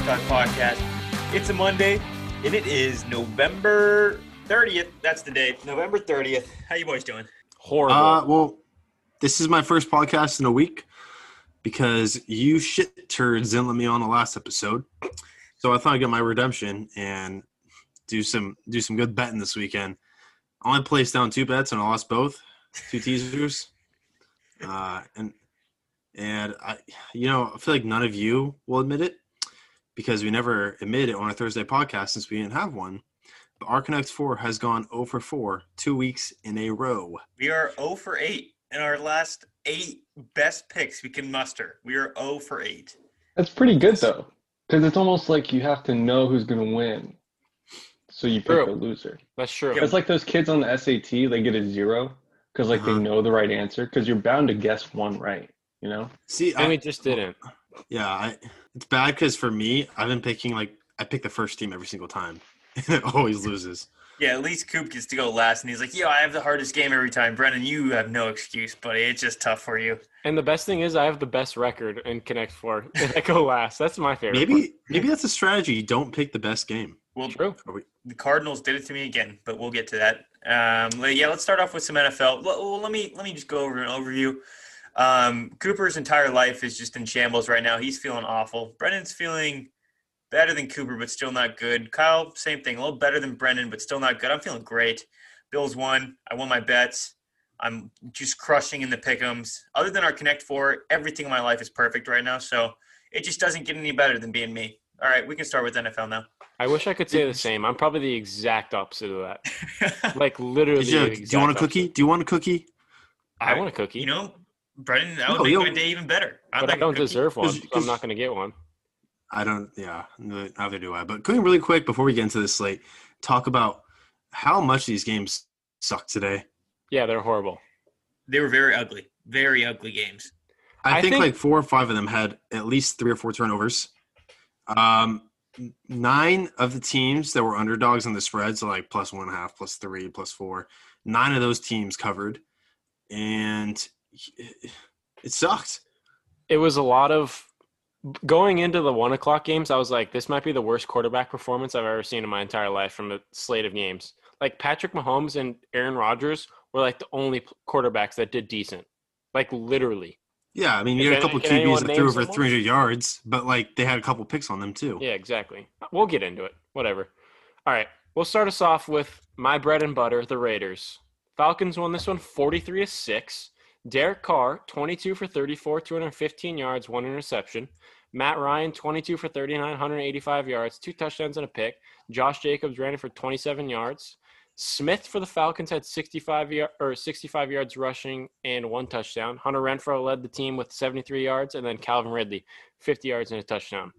Hello, welcome to the Art Talk Podcast. It's a Monday, and it is November 30th. That's the day, November 30th. How you boys doing? Horrible. Uh, well, this is my first podcast in a week because you shit turds didn't let me on the last episode. So I thought I'd get my redemption and do some do some good betting this weekend. I only placed down two bets and I lost both, two teasers. Uh, and and I, you know, I feel like none of you will admit it because we never admitted it on a Thursday podcast since we didn't have one. But our Connect Four has gone 0 for 4 two weeks in a row. We are 0 for 8 in our last eight best picks we can muster. We are 0 for 8. That's pretty good though, because it's almost like you have to know who's going to win, so you pick True. a loser. That's true. Yeah. It's like those kids on the SAT; they get a zero because like Uh-huh. they know the right answer. Because you're bound to guess one right. You know. See, And I, we just didn't. Yeah, I, it's bad because for me, I've been picking like I pick the first team every single time, and it always loses. Yeah, at least Coop gets to go last, and he's like, "Yo, I have the hardest game every time." Brennan, you have no excuse, buddy. It's just tough for you. And the best thing is, I have the best record in Connect Four, and I go last. That's my favorite. part. Maybe maybe that's a strategy. You don't pick the best game. Well, True. the Cardinals did it to me again, but we'll get to that. Um, yeah, let's start off with some NFL. Well, well, let me let me just go over an overview. Um, Cooper's entire life is just in shambles right now. He's feeling awful. Brennan's feeling better than Cooper, but still not good. Kyle, same thing, a little better than Brennan, but still not good. I'm feeling great. Bills won. I won my bets. I'm just crushing in the pick'ems. Other than our Connect Four, everything in my life is perfect right now. So it just doesn't get any better than being me. All right, we can start with NFL now. I wish I could say the same. I'm probably the exact opposite of that. Like literally. You- the do you want a exact cookie? opposite. Do you want a cookie? I want a cookie, You know, Brendan, that would No, make my day even better. I'd but like I a don't cookie. deserve one, 'Cause- so I'm not going to get one. I don't. Yeah, neither do I. But cooking really quick before we get into this slate, talk about how much these games suck today. Yeah, they're horrible. They were very ugly, very ugly games. I, I think, think- like four or five of them had at least three or four turnovers. Um, nine of the teams that were underdogs on the spreads, so like plus one and a half, plus three, plus four. Nine of those teams covered, and it sucked. It was a lot of going into the one o'clock games. I was like, this might be the worst quarterback performance I've ever seen in my entire life from a slate of games. Like Patrick Mahomes and Aaron Rodgers were like the only quarterbacks that did decent. Like literally. Yeah, I mean, you had a couple QBs that threw over someone? 300 yards, but like they had a couple picks on them too. Yeah, exactly. We'll get into it. Whatever. All right. We'll start us off with my bread and butter, the Raiders. Falcons won this one 43 to 6. Derek Carr, 22 for 34, 215 yards, one interception. Matt Ryan, 22 for 39, 185 yards, two touchdowns and a pick. Josh Jacobs ran it for 27 yards. Smith for the Falcons had 65 yard, or 65 yards rushing and one touchdown. Hunter Renfrow led the team with 73 yards, and then Calvin Ridley, 50 yards and a touchdown.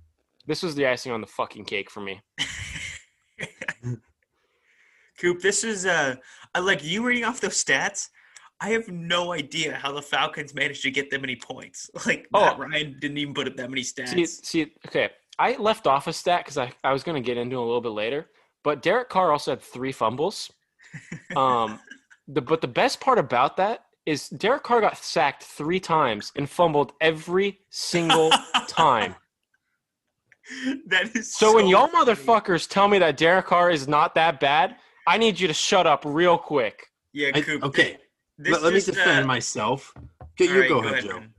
This was the icing on the fucking cake for me. Coop, this is uh, I like you reading off those stats. I have no idea how the Falcons managed to get that many points. Like Oh. Matt Ryan didn't even put up that many stats. See, see, okay. I left off a stat because I, I was going to get into it a little bit later, but Derek Carr also had three fumbles. Um, the but the best part about that is Derek Carr got sacked three times and fumbled every single time. that is So when y'all funny. motherfuckers tell me that Derek Carr is not that bad, I need you to shut up real quick. yeah, I- okay, let, let me defend uh, myself. Okay, all you right, go, ahead, Joe. man.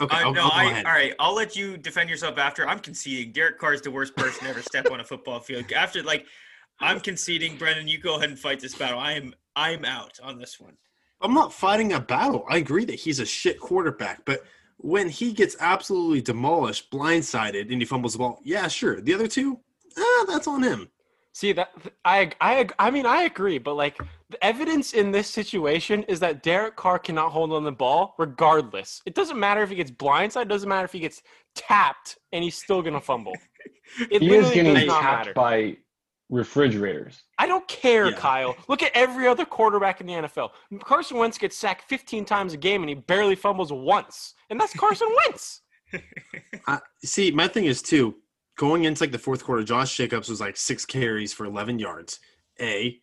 Okay, Uh, I'll, no, I'll go I, ahead. all right. I'll let you defend yourself after. I'm conceding. Derek Carr is the worst person to ever step on a football field. After like, I'm conceding. Brendan, you go ahead and fight this battle. I am I'm out on this one. I'm not fighting a battle. I agree that he's a shit quarterback, but when he gets absolutely demolished, blindsided, and he fumbles the ball, yeah, sure. The other two, ah, that's on him. See that I I I mean I agree, but like the evidence in this situation is that Derek Carr cannot hold on the ball regardless. It doesn't matter if he gets blindside, it doesn't matter if he gets tapped and he's still gonna fumble. It He is getting tapped matter. by refrigerators. I don't care, Yeah. Kyle. Look at every other quarterback in the NFL. Carson Wentz gets sacked 15 times a game and he barely fumbles once. And that's Carson Wentz. I, see, my thing is too. Going into like the fourth quarter, Josh Jacobs was like six carries for 11 yards. A,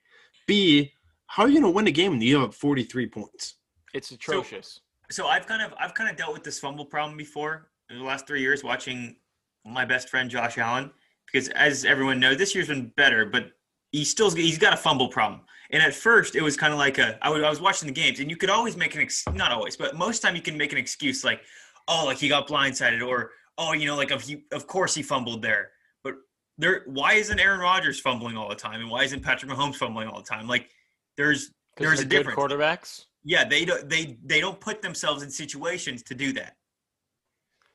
B. How are you going to win a game when you have up 43 points? It's atrocious. So I've kind of I've kind of dealt with this fumble problem before in the last three years watching my best friend Josh Allen because, as everyone knows, this year's been better, but he still he's got a fumble problem. And at first, it was kind of like a I was, I was watching the games, and you could always make an ex, not always, but most time you can make an excuse like, oh, like he got blindsided, or oh, you know, like of he of course he fumbled there. But there, why isn't Aaron Rodgers fumbling all the time, and why isn't Patrick Mahomes fumbling all the time? Like there's 'Cause there's a good difference. Quarterbacks. Yeah, they don't they they don't put themselves in situations to do that.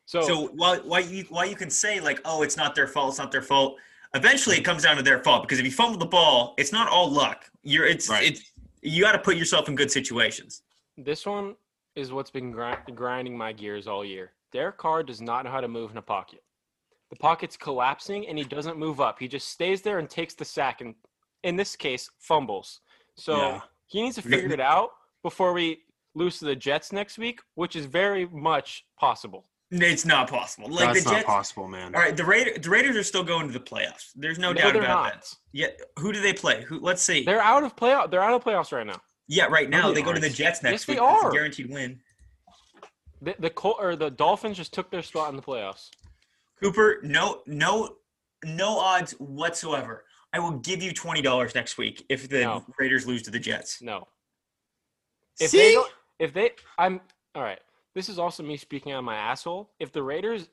So, So while why you why you can say like, oh, it's not their fault, it's not their fault. Eventually, it comes down to their fault because if you fumble the ball, it's not all luck. You're it's Right. it's you got to put yourself in good situations. this one is what's been grind, grinding my gears all year. Derek Carr does not know how to move in a pocket. The pocket's collapsing and he doesn't move up. He just stays there and takes the sack and in this case fumbles. So Yeah. he needs to figure it out before we lose to the Jets next week, which is very much possible. It's not possible. Like That's the not possible, man. All right, the Raiders, the Raiders are still going to the playoffs. There's no, No, doubt about not. that. Yeah, who do they play? Who? Let's see. They're out of playoff. They're out of playoffs right now. yeah, right now No, they they go to the. Jets next Yes, they week. It's a are. guaranteed win. The the Col- or the Dolphins just took their spot in the playoffs. Cooper, no, no, no odds whatsoever. I will give you twenty dollars next week if the No. Raiders lose to the Jets. No. If See? they don't, if they, I'm all right. This is also me speaking on my asshole. If the Raiders,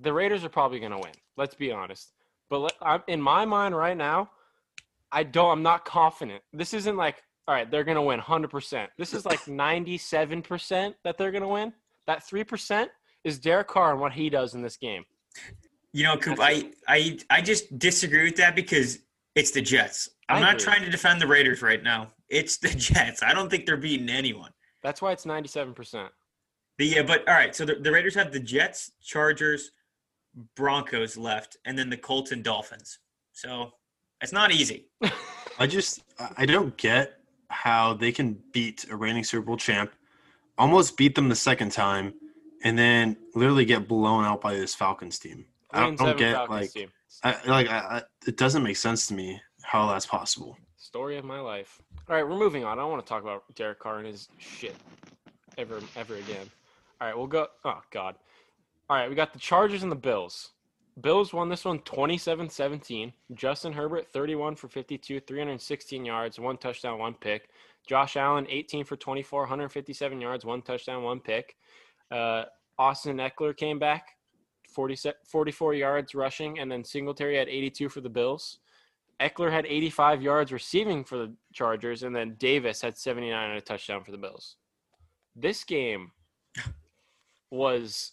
the Raiders are probably going to win. Let's be honest. But let, I'm, in my mind right now, I don't. I'm not confident. This isn't like all right. They're going to win 100. percent This is like 97 percent that they're going to win. That three percent is Derek Carr and what he does in this game. You know, Coop, I, I, I just disagree with that because it's the Jets. I'm I not agree. trying to defend the Raiders right now. It's the Jets. I don't think they're beating anyone. That's why it's 97 percent. The yeah, but all right. So the, the Raiders have the Jets, Chargers, Broncos left, and then the Colts and Dolphins. So it's not easy. I just I- I don't get how they can beat a reigning Super Bowl champ, almost beat them the second time, and then literally get blown out by this Falcons team. I don't, don't get like. I, like I, I, it doesn't make sense to me how that's possible. Story of my life. All right, we're moving on. I don't want to talk about Derek Carr and his shit ever ever again. All right, we'll go. Oh God. All right, we got the Chargers and the Bills. Bills won this one 27-17. Justin Herbert 31 for 52, 316 yards, one touchdown, one pick. Josh Allen 18 for 24, 157 yards, one touchdown, one pick. Uh, Austin Ekeler came back 40, 44 yards rushing, and then Singletary had 82 for the Bills. Ekeler had 85 yards receiving for the Chargers, and then Davis had 79 and a touchdown for the Bills. This game was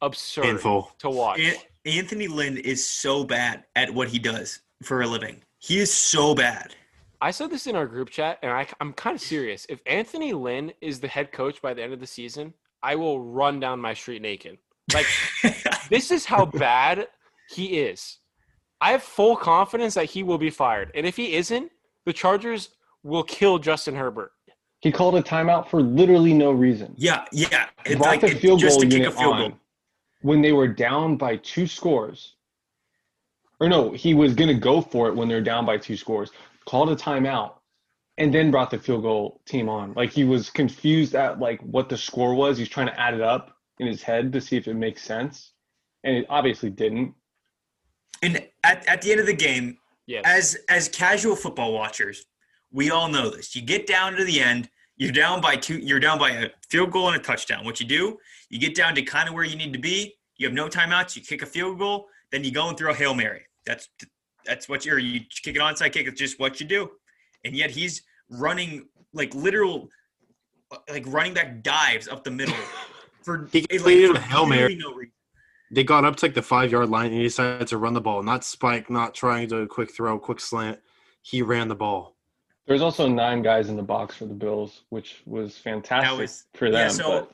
absurd Painful. to watch. An- Anthony Lynn is so bad at what he does for a living. He is so bad. I said this in our group chat, and I, I'm kind of serious. If Anthony Lynn is the head coach by the end of the season, I will run down my street naked. Like, this is how bad he is. I have full confidence that he will be fired. And if he isn't, the Chargers will kill Justin Herbert. He called a timeout for literally no reason. yeah, yeah. It's Brought like the it- field just goal to kick a unit field on goal. when they were down by two scores. Or no, he was going to go for it when they're down by two scores. Called a timeout and then brought the field goal team on. Like he was confused at like what the score was. He's trying to add it up in his head to see if it makes sense. And it obviously didn't. And at, at the end of the game, Yes. as as casual football watchers, we all know this. You get down to the end, you're down by two, you're down by a field goal and a touchdown. What you do, you get down to kind of where you need to be. You have no timeouts. You kick a field goal, then you go and throw a hail mary. That's that's what you're. You kick an onside kick. It's just what you do. And yet he's running like literal, like running back dives up the middle for He like, completed for a Hail Mary. no reason. They got up to like the five yard line and he decided to run the ball, not spike, not trying to do a quick throw, quick slant. He ran the ball. There's also nine guys in the box for the Bills, which was fantastic was- for them. Yeah, so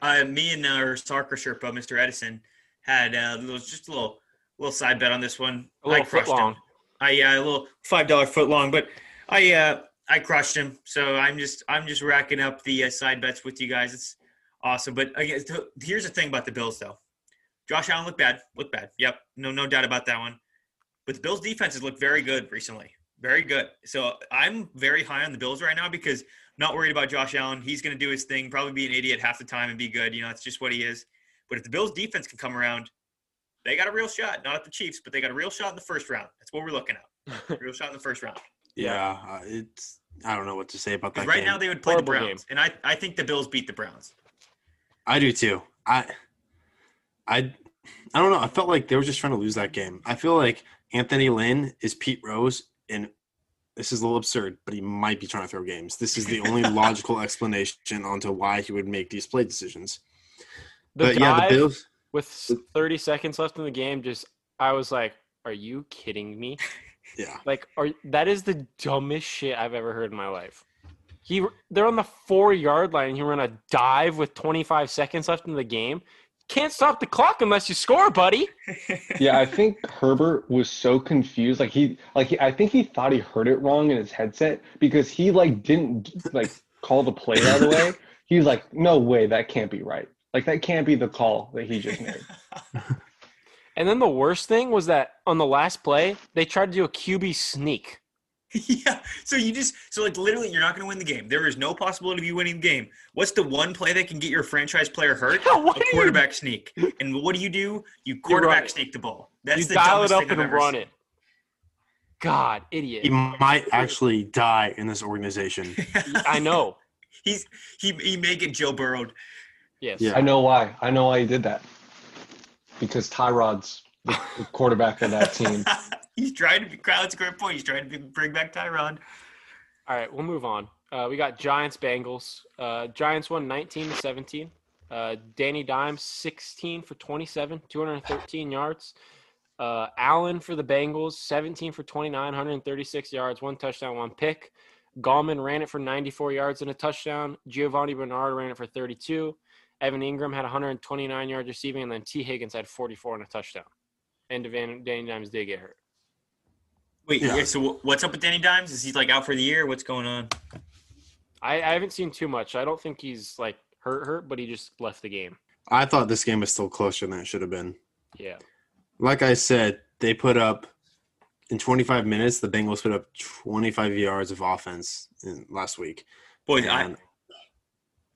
but uh, me and our soccer Sherpa, Mr. Edison, had uh, little, just a little little side bet on this one. A little I crushed foot long. him. I yeah, a little five dollar foot long, but I uh, I crushed him. So I'm just I'm just racking up the uh, side bets with you guys. It's awesome. But again, here's the thing about the Bills, though. Josh Allen looked bad. Looked bad. Yep, no no doubt about that one. But the Bills' defense has looked very good recently. Very good. So I'm very high on the Bills right now because not worried about Josh Allen. He's going to do his thing, probably be an idiot half the time and be good. You know, it's just what he is. But if the Bills' defense can come around, They got a real shot, not at the Chiefs, but they got a real shot in the first round. That's what we're looking at. Real shot in the first round. Yeah, uh, it's. I don't know what to say about that. Right game. now they would play Horrible the Browns, and I, I think the Bills beat the Browns. I do too. I, I, I don't know. I felt like they were just trying to lose that game. I feel like Anthony Lynn is Pete Rose, and this is a little absurd, but he might be trying to throw games. This is the only logical explanation onto why he would make these play decisions. The but yeah, the Bills. with 30 seconds left in the game, just I was like, "Are you kidding me?" Yeah, Like, are that is the dumbest shit I've ever heard in my life. He, they're on the four yard line. You run a dive with 25 seconds left in the game. Can't stop the clock unless you score, buddy. Yeah, I think Herbert was so confused. Like he, like he, I think he thought he heard it wrong in his headset because he like didn't like call the play right away. He was like, "No way, that can't be right. Like that can't be the call that he just made." And then the worst thing was that on the last play, they tried to do a QB sneak. yeah. So you just so like literally you're not going to win the game. There is no possibility of you winning the game. What's the one play that can get your franchise player hurt? What a are you- quarterback sneak. And what do you do? You quarterback sneak the ball. That's you the dial it dumbest up thing I've and run seen. it. God, idiot. he might actually die in this organization. I know. He's he he may get Joe Burrowed. Yes. Yeah. I know why. I know why he did that. Because Tyrod's the the quarterback of that team. He's trying to be. That's a great point. He's trying to be, bring back Tyrod. All right, we'll move on. Uh, we got Giants Bengals. Uh, Giants won 19 to 17. Uh, Danny Dimes 16 for 27, 213 yards. Uh, Allen for the Bengals 17 for 29, 136 yards, one touchdown, one pick. Gallman ran it for 94 yards and a touchdown. Giovani Bernard ran it for 32. Evan Engram had 129 yards receiving, and then Tee Higgins had 44 and a touchdown. And Devan- Danny Dimes did get hurt. Wait, Yeah. yeah. so what's up with Danny Dimes? Is he like out for the year? What's going on? I, I haven't seen too much. I don't think he's like hurt, hurt, but he just left the game. I thought this game was still closer than it should have been. Yeah. Like I said, they put up in 25 minutes. The Bengals put up 25 yards of offense in, last week. Boys, I,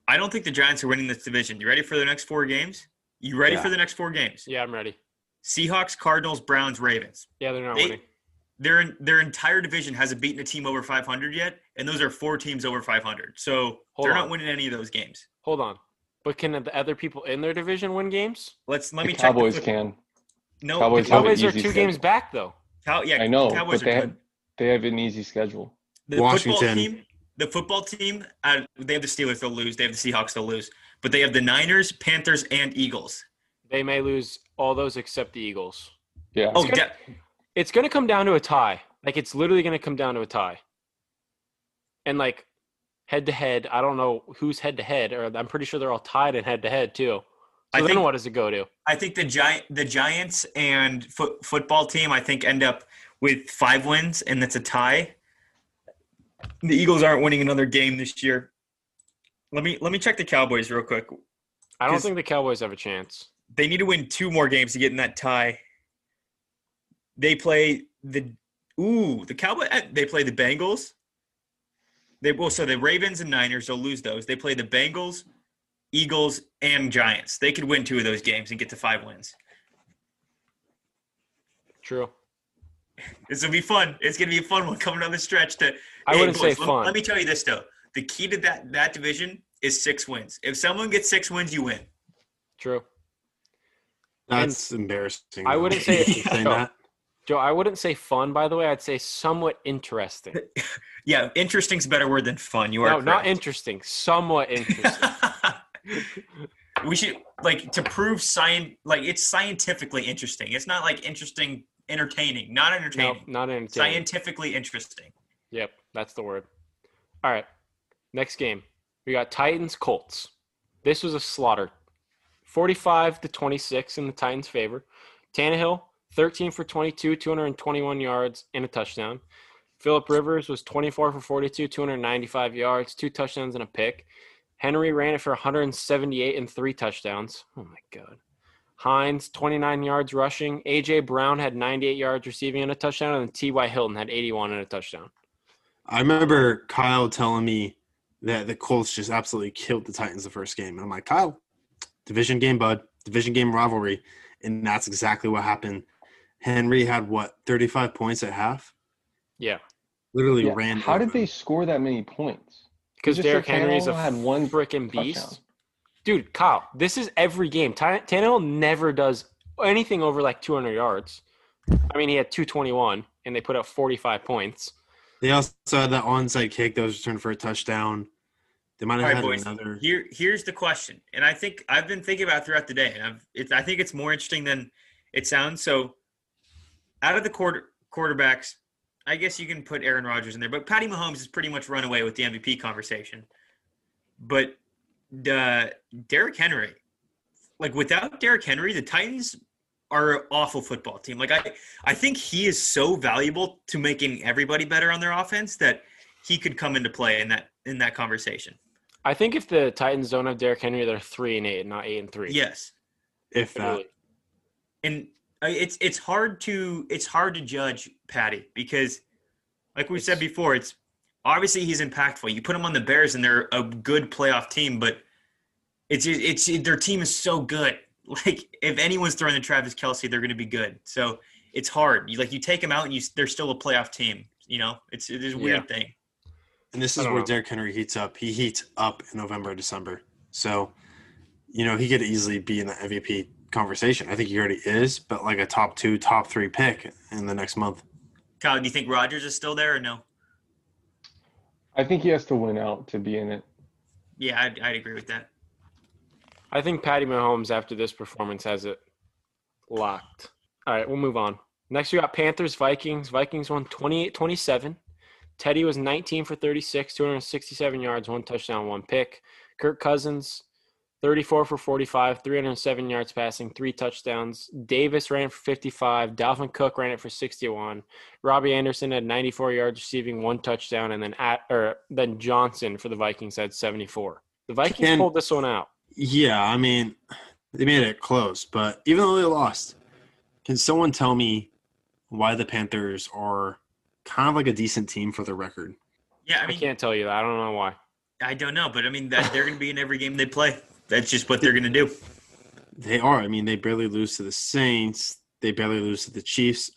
I don't think the Giants are winning this division. You ready for the next four games? You ready Yeah. for the next four games? Yeah, I'm ready. Seahawks, Cardinals, Browns, Ravens. Yeah, they're not They- winning. Their their entire division hasn't beaten a team over 500 yet, and those are four teams over 500. So Hold they're on. not winning any of those games. Hold on. But can the other people in their division win games? Let's let The me check. Cowboys the, can. No, Cowboys the Cowboys are two schedule. games back though. Cow, yeah, I know, Cowboys but are they good. have, they have an easy schedule. The Washington. team, the football team, uh, they have the Steelers. They'll lose. They have the Seahawks. They'll lose. But they have the Niners, Panthers, and Eagles. They may lose all those except the Eagles. Yeah. Oh, gonna- de- It's going to come down to a tie. Like it's literally going to come down to a tie. And like head to head, I don't know who's head to head, or I'm pretty sure they're all tied in head to head too. I then think- what does it go to? I think the giant, the Giants and foot, football team, I think end up with five wins, and that's a tie. The Eagles aren't winning another game this year. Let me let me check the Cowboys real quick. I don't think the Cowboys have a chance. They need to win two more games to get in that tie. They play the ooh the Cowboy. eh, They play the Bengals. They well, so the Ravens and Niners. They'll lose those. They play the Bengals, Eagles, and Giants. They could win two of those games and get to five wins. True. This will be fun. It's gonna be a fun one coming down the stretch. To I Hey, wouldn't say boys, let- fun. Let me tell you this though: the key to that that division is six wins. If someone gets six wins, you win. True. That's embarrassing. I wouldn't say- saying No. that. Joe, I wouldn't say fun, by the way. I'd say somewhat interesting. Yeah, interesting's a better word than fun. You are No, not interesting. Somewhat interesting. we should like to prove science. Like it's scientifically interesting. It's not like interesting, entertaining. Not no, entertaining. not entertaining. Scientifically interesting. Yep, that's the word. All right. Next game. We got Titans Colts. This was a slaughter. 45 to 26 in the Titans' favor. Tannehill, 13 for 22, 221 yards and a touchdown. Philip Rivers was 24 for 42, 295 yards, two touchdowns and a pick. Henry ran it for 178 and three touchdowns. Oh my god. Hines, 29 yards rushing. AJ Brown had 98 yards receiving and a touchdown, and T.Y. Hilton had 81 and a touchdown. I remember Kyle telling me that the Colts just absolutely killed the Titans the first game. And I'm like, Kyle, division game, bud. Division game rivalry. and that's exactly what happened. Henry had what 35 points at half. Yeah, Literally Yeah, ran. How did they score that many points? because Derrick Henry's a had one freaking beast. touchdown. Dude, Kyle, this is every game. Ty- Tannehill never does anything over like 200 yards. I mean, he had 221, and they put up 45 points. They also had that onside kick that was returned for a touchdown. They might have right, had boys. another. Here, here's the question, and I think I've been thinking about it throughout the day, and I've, it's, I think it's more interesting than it sounds. So, out of the quarter quarterbacks, I guess you can put Aaron Rodgers in there, but Patty Mahomes has pretty much run away with the MVP conversation. But the Derrick Henry, like without Derrick Henry, the Titans are an awful football team. Like I, I think he is so valuable to making everybody better on their offense that he could come into play in that in that conversation. I think if the Titans don't have Derrick Henry, they're three and eight, not eight and three. Yes, If that. Really. and it's it's hard to it's hard to judge Patty because, like we said before, it's obviously he's impactful. You put him on the Bears, and they're a good playoff team, but it's it's their team is so good. Like if anyone's throwing the Travis Kelce, they're going to be good. So it's hard. You like you take them out, and you they're still a playoff team. You know, it's it is a weird thing. And this is where know. Derrick Henry heats up. He heats up in November, December. So, you know, he could easily be in the MVP conversation. I think he already is, but like a top two, top three pick in the next month. Kyle, do you think Rodgers is still there or no? I think he has to win out to be in it. Yeah, I'd, I'd agree with that. I think Patty Mahomes after this performance has it locked. All right, we'll move on. Next, we got Panthers Vikings. Vikings won 28-27. Teddy was 19 for 36, 267 yards, one touchdown, one pick. Kirk Cousins 34 for 45, 307 yards passing, three touchdowns. Davis ran for 55. Dalvin Cook ran it for 61. Robbie Anderson had 94 yards receiving, one touchdown, and then at or then Johnson for the Vikings had 74. The Vikings Can- pulled this one out. Yeah, I mean, they made it close, but even though they lost, can someone tell me why the Panthers are kind of like a decent team for their record? Yeah, I I mean, can't tell you that. I don't know why. I don't know, but I mean that they're going to be in every game they play. That's just what they're going to do. They are. I mean, they barely lose to the Saints. They barely lose to the Chiefs.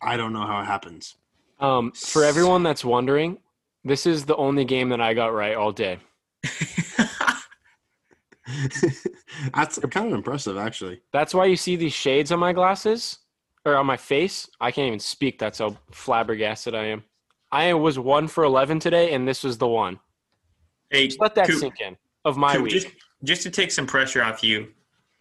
I don't know how it happens. Um, for everyone that's wondering, this is the only game that I got right all day. That's kind of impressive, actually. That's why you see these shades on my glasses or on my face. I can't even speak. That's how flabbergasted I am. I was one for 11 today, and this was the one. hey, Just let that Coop, sink in of my Coop, week. Just, just to take some pressure off you,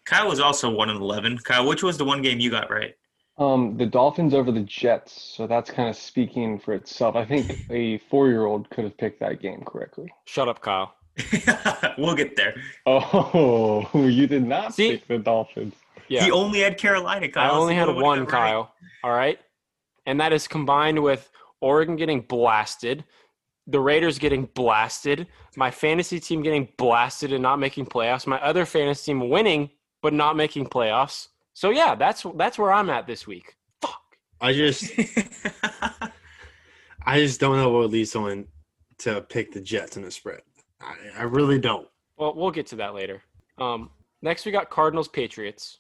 Kyle was also one and eleven. Kyle, which was the one game you got right? Um, the Dolphins over the Jets, so that's kind of speaking for itself. I think a four-year-old could have picked that game correctly. Shut up, Kyle. we'll get there. Oh, you did not See? pick the Dolphins. Yeah. He only had Carolina. I Kyle. only so had one, have been right? Kyle. All right. And that is combined with Oregon getting blasted, the Raiders getting blasted, my fantasy team getting blasted and not making playoffs, my other fantasy team winning but not making playoffs. So yeah, that's that's where I'm at this week. Fuck. I just, I just don't know what leads lead someone to pick the Jets in the spread. I, I really don't. Well, we'll get to that later. Um, next, we got Cardinals Patriots.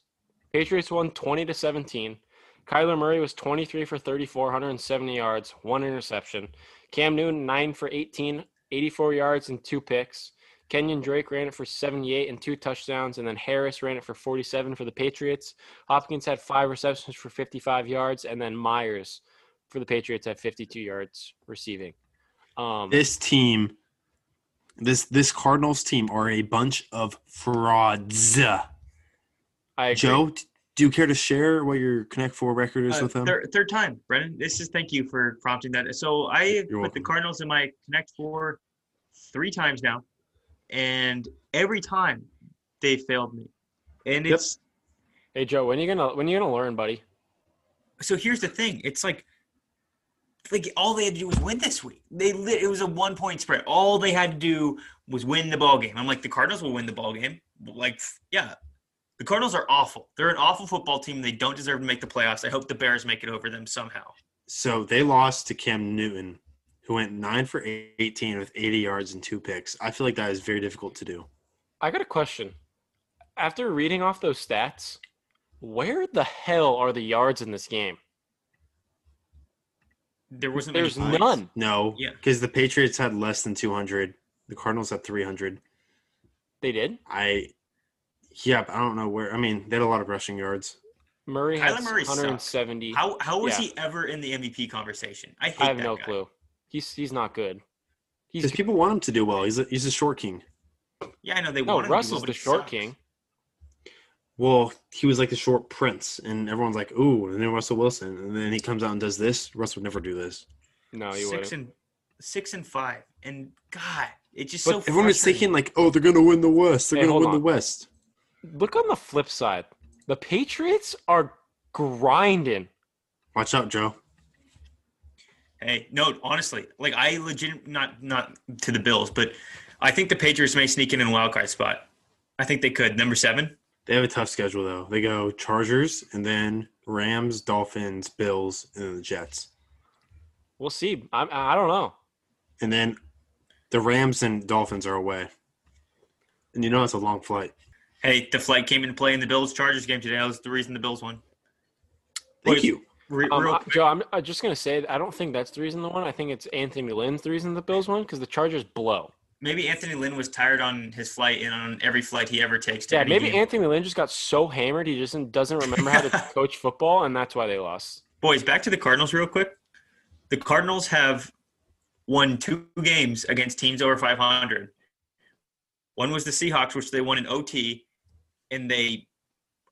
Patriots won 20 to 17. Kyler Murray was 23 for 34, 170 yards, one interception. Cam Newton, 9 for 18, 84 yards, and two picks. Kenyan Drake ran it for 78 and two touchdowns, and then Harris ran it for 47 for the Patriots. Hopkins had five receptions for 55 yards, and then Meyers for the Patriots had 52 yards receiving. Um, This team, this this Cardinals team are a bunch of frauds. I agree. Joe, do you care to share what your Connect Four record is Uh, with them? third, third time, Brennan. This is thank you for prompting that. So I You're put the. Cardinals in my Connect Four three times now, and every time they failed me. And Yep. it's Hey Joe, when are you gonna when are you gonna learn, buddy? so here's the thing. It's like like all they had to do was win this week. They lit, it was a one point spread. All they had to do was win the ball game. I'm like the Cardinals will win the ball game. Like yeah. The Cardinals are awful. They're an awful football team. They don't deserve to make the playoffs. I hope the Bears make it over them somehow. So they lost to Cam Newton, who went nine for 18 with 80 yards and two picks. I feel like that is very difficult to do. I got a question. After reading off those stats, Where the hell are the yards in this game? There wasn't. There's many none. No, Yeah. because the Patriots had less than 200. The Cardinals had 300. They did. I, yeah, I don't know where. I mean, they had a lot of rushing yards. Murray Kyler has Murray sucks. 170. How how was Yeah. he ever in the MVP conversation? I hate I have that no guy. clue. He's he's not good. Because people want him to do well. He's a, he's a short king. Yeah, I know they no wanted him to Russ do well, is the short sucks. king. Well, he was like the short prince, and everyone's like, "Ooh," and then Russell Wilson, and then he comes out and does this. Russ would never do this. No, he six wouldn't. and six and five, and God, it's just But so. everyone was thinking like, "Oh, they're gonna win the West. They're Hey, gonna hold win the on. West." Look on the flip side. The Patriots are grinding. Watch out, Joe. Hey, no, honestly, like I legit not not to the Bills, but I think the Patriots may sneak in in a wild card spot. I think they could. Number seven. They have a tough schedule though. They go Chargers and then Rams, Dolphins, Bills, and then the Jets. We'll see. I I don't know. And then the Rams and Dolphins are away. And you know it's a long flight. Hey, the flight came into play in the Bills Chargers game today. That was the reason the Bills won. Thank Boys, you. Re- Um, real quick, Joe, I'm, I'm just gonna say I don't think that's the reason the one. I think it's Anthony Lynn's the reason the Bills won because the Chargers blow. maybe Anthony Lynn was tired on his flight and on every flight he ever takes. To Yeah, maybe game. Anthony Lynn just got so hammered he just doesn't remember how to coach football, and that's why they lost. Boys, back to the Cardinals real quick. The Cardinals have won two games against teams over 500. One was the Seahawks, which they won in OT, and they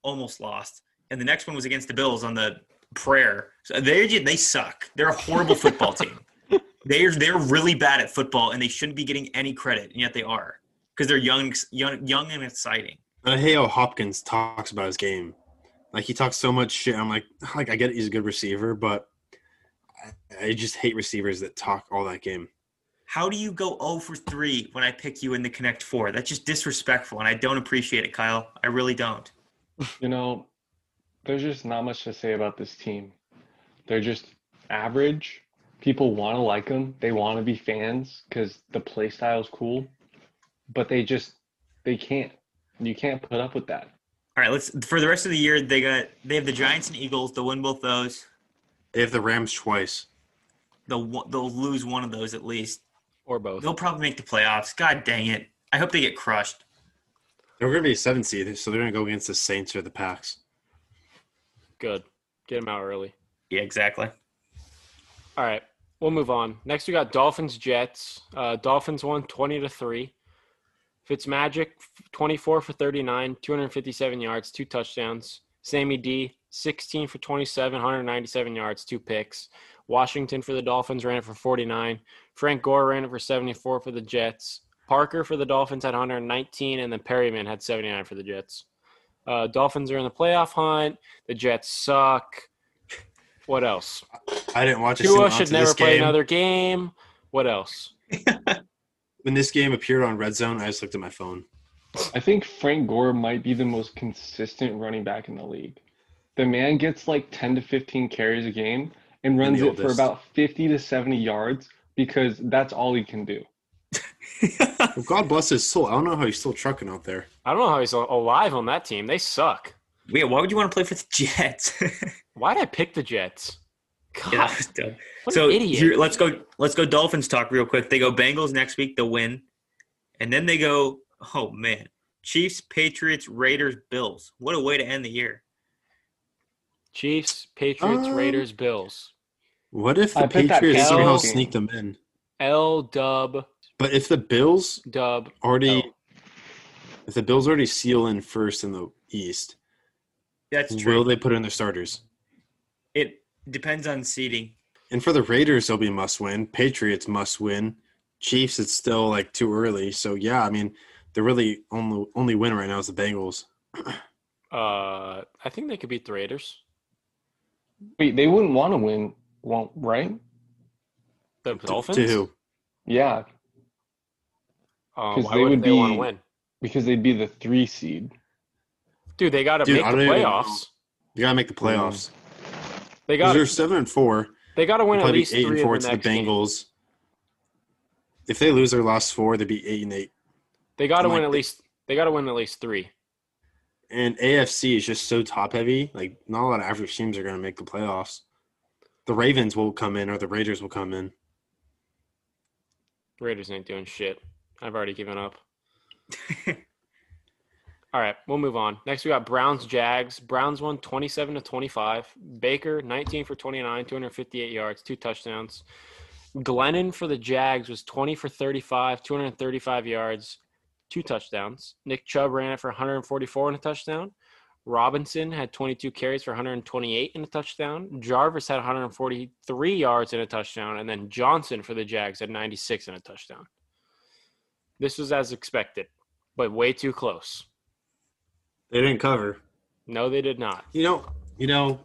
almost lost. And the next one was against the Bills on the prayer. So they they suck. They're a horrible football team. They're they're really bad at football, and they shouldn't be getting any credit, and yet they are because they're young, young, young and exciting. Uh, I hate how Hopkins talks about his game. Like he talks so much shit. I'm like, like I get it, he's a good receiver, but I, I just hate receivers that talk all that game. How do you go 0 for 3 when I pick you in the Connect 4? That's just disrespectful, and I don't appreciate it, Kyle. I really don't. You know, there's just not much to say about this team. They're just average. People want to like them. They want to be fans because the play style is cool, but they just they can't. You can't put up with that. All right, let's for the rest of the year. They got they have the Giants and Eagles. They'll win both those. They have the Rams twice. They'll they'll lose one of those at least. Or both. They'll probably make the playoffs. God dang it! I hope they get crushed. They're going to be a seven seed, so they're going to go against the Saints or the Packs. Good. Get them out early. Yeah, exactly. All right, we'll move on. Next, we got Dolphins Jets. Uh, Dolphins won twenty to three. Fitzmagic twenty four for thirty nine, two hundred fifty seven yards, two touchdowns. Sammy D sixteen for 27, 197 yards, two picks. Washington for the Dolphins ran it for forty nine. Frank Gore ran it for seventy four for the Jets. Parker for the Dolphins had 119, and then Perriman had 79 for the Jets. Uh, Dolphins are in the playoff hunt. The Jets suck. What else? I didn't watch a single Tua should never play game. another game. What else? When this game appeared on Red Zone, I just looked at my phone. I think Frank Gore might be the most consistent running back in the league. The man gets like 10 to 15 carries a game and runs it for about 50 to 70 yards because that's all he can do. Well, God bless his soul. I don't know how he's still trucking out there. I don't know how he's alive on that team. They suck. Yeah, why would you want to play for the Jets? Why'd I pick the Jets? God, yeah, that was what so an idiot. here, let's go. Let's go Dolphins talk real quick. They go Bengals next week. They'll win, and then they go. Oh man, Chiefs, Patriots, Raiders, Bills. What a way to end the year. Chiefs, Patriots, Um, Raiders, Bills. What if the I Patriots somehow game- sneak them in? L dub But if the Bills dub. already, Oh. if the Bills already seal in first in the East, That's true. will they put in their starters? It depends on seeding. And for the Raiders, they'll be must win. Patriots must win. Chiefs, it's still like too early. So yeah, I mean, the really only only win right now is the Bengals. Uh, I think they could beat the Raiders. Wait, they wouldn't want to win, won't right? The Dolphins. To who? Yeah, Um, 'Cause why they would would they want to win? because they'd be the three seed. Dude, they got to make the don't even playoffs. You gotta make the playoffs. They 'Cause got They're seven and four. they got to win at least be eight three and four of to the the game. Bengals. If they lose their last four, they'd be eight and eight. They got to win like, at least. They got to win at least three. And AFC is just so top heavy. Like not a lot of average teams are going to make the playoffs. The Ravens will come in, or the Raiders will come in. Raiders ain't doing shit. I've already given up. All right, we'll move on. Next, we got Browns Jags. Browns won 27 to 25. Baker 19 for 29, 258 yards, two touchdowns. Glennon for the Jags was 20 for 35, 235 yards, two touchdowns. Nick Chubb ran it for 144 and a touchdown. Robinson had 22 carries for 128 and a touchdown. Jarvis had 143 yards and a touchdown, and then Johnson for the Jags had 96 and a touchdown. This was as expected, but way too close. They didn't cover. No, they did not. You know, you know,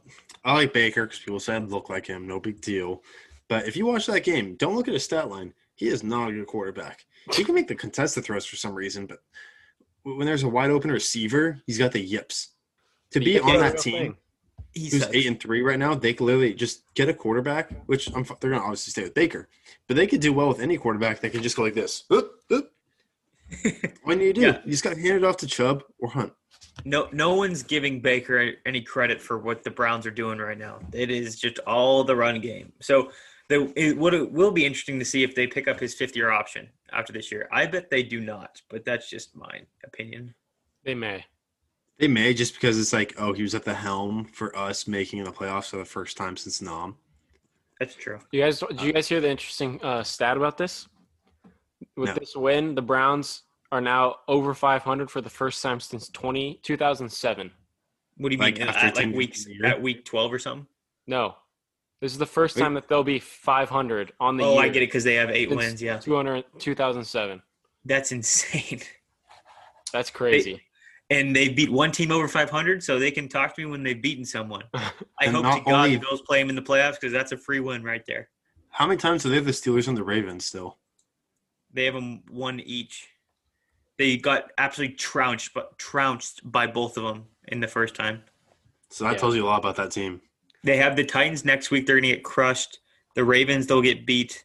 I like Baker because people said look like him, no big deal. But if you watch that game, don't look at his stat line. He is not a good quarterback. He can make the contested throws for some reason, but when there's a wide open receiver, he's got the yips. To be on that team, thing. He who's sucks. eight and three right now, they could literally just get a quarterback, which I'm, they're going to obviously stay with Baker, but they could do well with any quarterback. They can just go like this. Oop, oop. What do you do? Yeah. You just got to hand it off to Chubb or Hunt. No, no one's giving Baker any credit for what the Browns are doing right now. It is just all the run game. So, the, it, what it will be interesting to see if they pick up his fifth year option after this year. I bet they do not, but that's just my opinion. They may. They may just because it's like, oh, he was at the helm for us making the playoffs for the first time since Nam. That's true. You guys, do you guys hear the interesting uh, stat about this? With No. this win, the Browns are now over 500 for the first time since 20, 2007. What do you Like mean? after At like weeks games at week twelve or something? No, this is the first time that they'll be 500 on the Oh, year. I get it because they have eight since wins. Yeah, 200, 2007. that's insane. That's crazy. And they beat one team over 500, so they can talk to me when they've beaten someone. I hope not to God only- the Bills play them in the playoffs because that's a free win right there. How many times do they have the Steelers and the Ravens still? They have them one each. They got absolutely trounced, but trounced by both of them in the first time. So that Yeah. tells you a lot about that team. They have the Titans next week. They're going to get crushed. The Ravens, they'll get beat.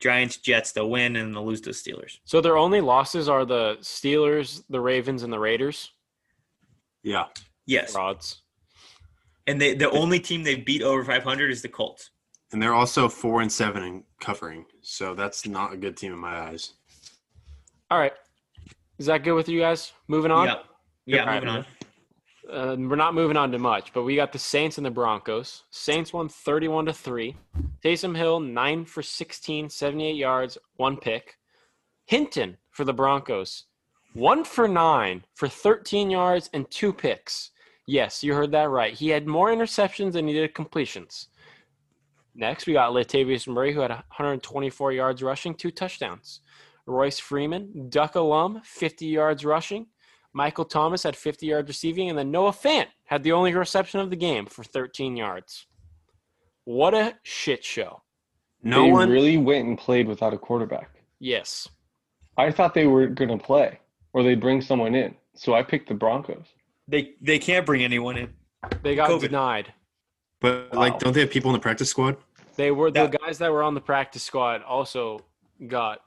Giants, Jets, they'll win, and they'll lose to the Steelers. So their only losses are the Steelers, the Ravens, and the Raiders. Yeah. Yes. Rods. And they, the only team they've beat over 500 is the Colts. And they're also four and seven in covering. So that's not a good team in my eyes. All right. Is that good with you guys? Moving on. Yeah. Yeah, All right. moving on. Uh, we're not moving on to much, but we got the Saints and the Broncos. Saints won 31 to 3. Taysom Hill, 9 for 16, 78 yards, one pick. Hinton for the Broncos, 1 for 9 for 13 yards and two picks. Yes, you heard that right. He had more interceptions than he did completions. Next, we got Latavius Murray, who had 124 yards rushing, two touchdowns. Royce Freeman, Duck alum, 50 yards rushing. Michael Thomas had 50 yards receiving, and then Noah Fant had the only reception of the game for 13 yards. What a shit show. No they one really went and played without a quarterback. Yes. I thought they were going to play or they'd bring someone in. So I picked the Broncos. They they can't bring anyone in. They got COVID. denied. but Wow. like don't they have people in the practice squad? They were the That- guys that were on the practice squad also got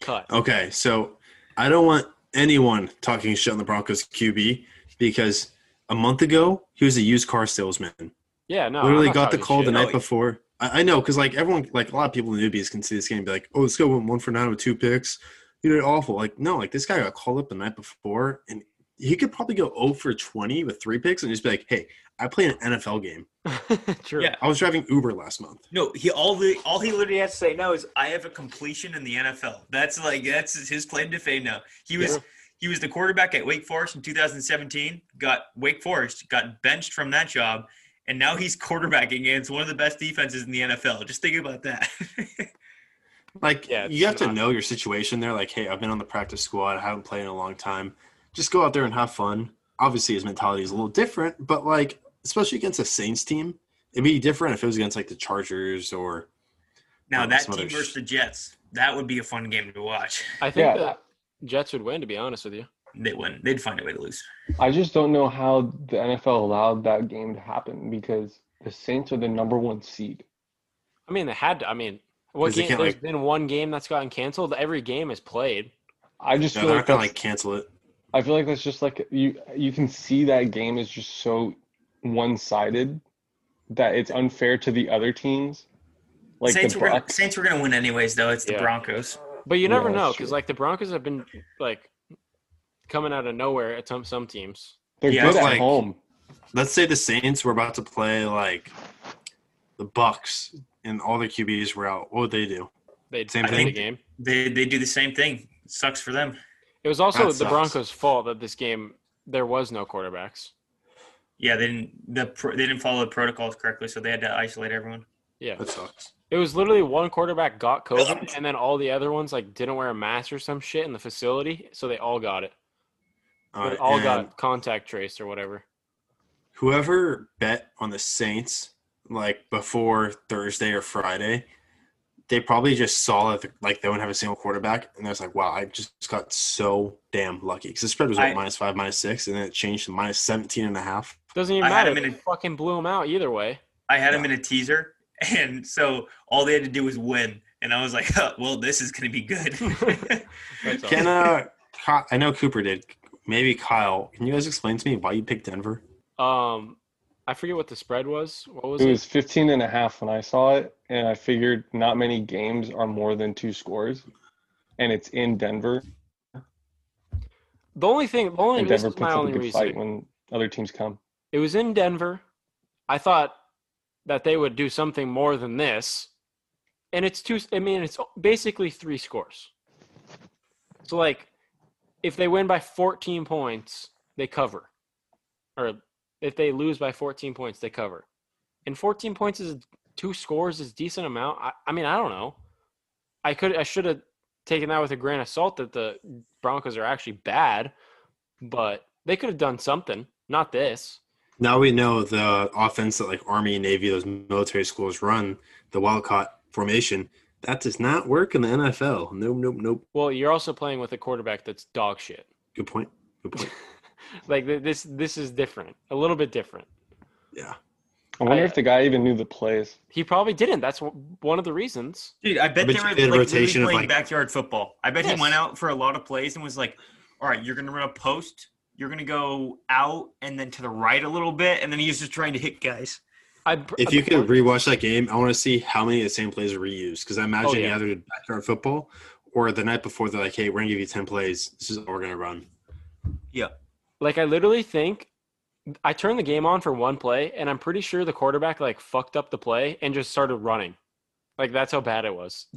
cut. Okay, so I don't want anyone talking shit on the Broncos QB because a month ago he was a used car salesman. Yeah, no. Literally got the call shit. the night No, before. I, I know because like everyone, like a lot of people in newbies can see this game and be like, "Oh, let's go one for nine with two picks." You did awful. Like no, like this guy got called up the night before and he could probably go 0 for 20 with three picks and just be like, "Hey, I play an NFL game. True. Yeah. I was driving Uber last month." No, he all the all he literally has to say now is I have a completion in the NFL. That's like that's his claim to fame now. He was Yeah. he was the quarterback at Wake Forest in 2017. Got Wake Forest got benched from that job, and now he's quarterbacking against one of the best defenses in the NFL. Just think about that. Like Yeah, you have it's to know your situation there. Like, hey, I've been on the practice squad. I haven't played in a long time. Just go out there and have fun. Obviously, his mentality is a little different, but like, especially against a Saints team, it'd be different if it was against like the Chargers or now Oh, that team versus sh- the Jets, that would be a fun game to watch. I think Yeah. the Jets would win, to be honest with you. They win. They'd find a way to lose. I just don't know how the NFL allowed that game to happen because the Saints are the number one seed. I mean, they had to. I mean, what 'Cause they game? can't, There's like- been one game that's gotten canceled. Every game is played. I just no, feel they're like not gonna like cancel it. I feel like that's just like you you can see that game is just so one-sided that it's unfair to the other teams. Like Saints the were gonna, Saints were gonna win anyways, though. It's the Yeah. Broncos. But you Yeah, never know because like the Broncos have been like coming out of nowhere at some some teams. They're Yeah, good at like- home. Let's say the Saints were about to play like the Bucks and all the QBs were out. What would they do? They'd Same played thing? the game. They they do the same thing. sucks for them. It was also That the sucks. Broncos' fault that this game there was no quarterbacks. Yeah, they didn't the they didn't follow the protocols correctly, so they had to isolate everyone. Yeah, That sucks. it was literally one quarterback got COVID, and then all the other ones like didn't wear a mask or some shit in the facility, so they all got it. All They all got contact traced or whatever. whoever bet on the Saints like before Thursday or Friday, they probably just saw that like they wouldn't have a single quarterback, and they're like, "Wow, I just got so damn lucky." Because the spread was what, I- minus five, minus six, and then it changed to minus 17 and a half. Doesn't even I had matter. him in They a- fucking blew him out either way. I had them in a teaser, and so all they had to do was win, and I was like, "Well, this is going to be good." Can uh, I know Cooper did. Maybe Kyle. Can you guys explain to me why you picked Denver? Um, I forget what the spread was. What was It it? was 15 and a half when I saw it, and I figured not many games are more than two scores, and it's in Denver, The only thing, the only and Denver is my puts up a only good reason. fight when other teams come. It was in Denver. I thought that they would do something more than this, and it's two. I mean, it's basically three scores. So, like, if they win by 14 points, they cover, or if they lose by 14 points, they cover. And 14 points is two scores is decent amount. I, I mean, I don't know. I could, I should have taken that with a grain of salt that the Broncos are actually bad, but they could have done something. Not this. Now we know the offense that like Army and Navy, those military schools run, the Wildcat formation. That does not work in the NFL. Nope, nope, nope. Well, you're also playing with a quarterback that's dog shit. Good point. Good point. Like this, this is different, a little bit different. Yeah. I wonder I- if the guy even knew the plays. He probably didn't. That's one of the reasons. Dude, I bet I they were you like did a rotation of, playing like- backyard football. I bet Yes. he went out for a lot of plays and was like, "All right, you're going to run a post, you're going to go out and then to the right a little bit, and then he was just trying to hit guys." I, If you could rewatch that game, I want to see how many of the same plays are reused. Because I imagine Oh, he yeah. either backyard football or the night before they're like, hey, we're going to give you 10 plays. This is all we're going to run. Yeah. Like I literally think I turned the game on for one play, and I'm pretty sure the quarterback like fucked up the play and just started running. Like that's how bad it was.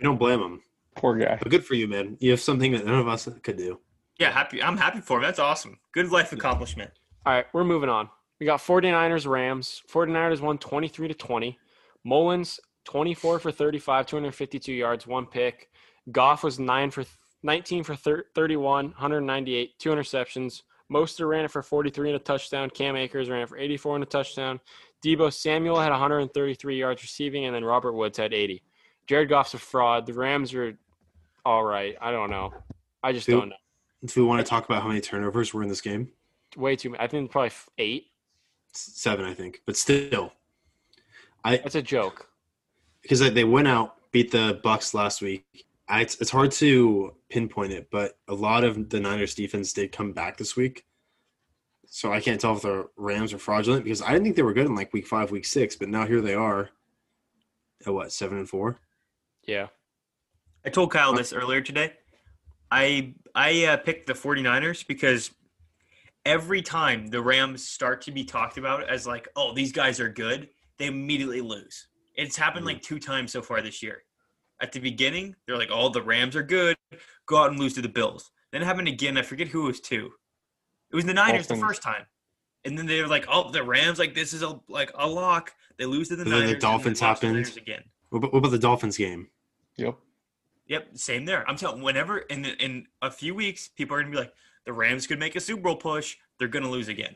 You don't blame him. Poor guy. But good for you, man. You have something that none of us could do. Yeah, happy. I'm happy for him. That's awesome. Good life accomplishment. All right, we're moving on. We got 49ers Rams. 49ers won 23 to 20. Mullens 24 for 35, 252 yards, one pick. Goff was 9 for 19 for thir- 31, 198, two interceptions. Mostert ran it for 43 and a touchdown. Cam Akers ran it for 84 and a touchdown. Deebo Samuel had 133 yards receiving, and then Robert Woods had 80. Jared Goff's a fraud. The Rams are all right. I don't know. I just Who- don't know. Do we want to talk about how many turnovers were in this game? Way too many. I think probably eight. Seven, I think. But still, I That's a joke. because they went out, beat the Bucks last week. I, it's, it's hard to pinpoint it, but a lot of the Niners defense did come back this week. So I can't tell if the Rams are fraudulent because I didn't think they were good in like week five, week six, but now here they are. At what seven and four? Yeah. I told Kyle this earlier today. I I uh, picked the 49ers because every time the Rams start to be talked about as like, oh, these guys are good, they immediately lose. It's happened like two times so far this year. At the beginning, they're like, oh, the Rams are good, go out and lose to the Bills. Then it happened again. I forget who it was to. It was the Niners the first time. And then they were like, "Oh, the Rams! Like this is a like a lock." They lose to the And then the Niners. and Dolphins they lost to the happened. Again. What about, what about the Dolphins game? Yep. Yep, same there. I'm telling. Whenever in in a few weeks, people are gonna be like, the Rams could make a Super Bowl push. They're gonna lose again.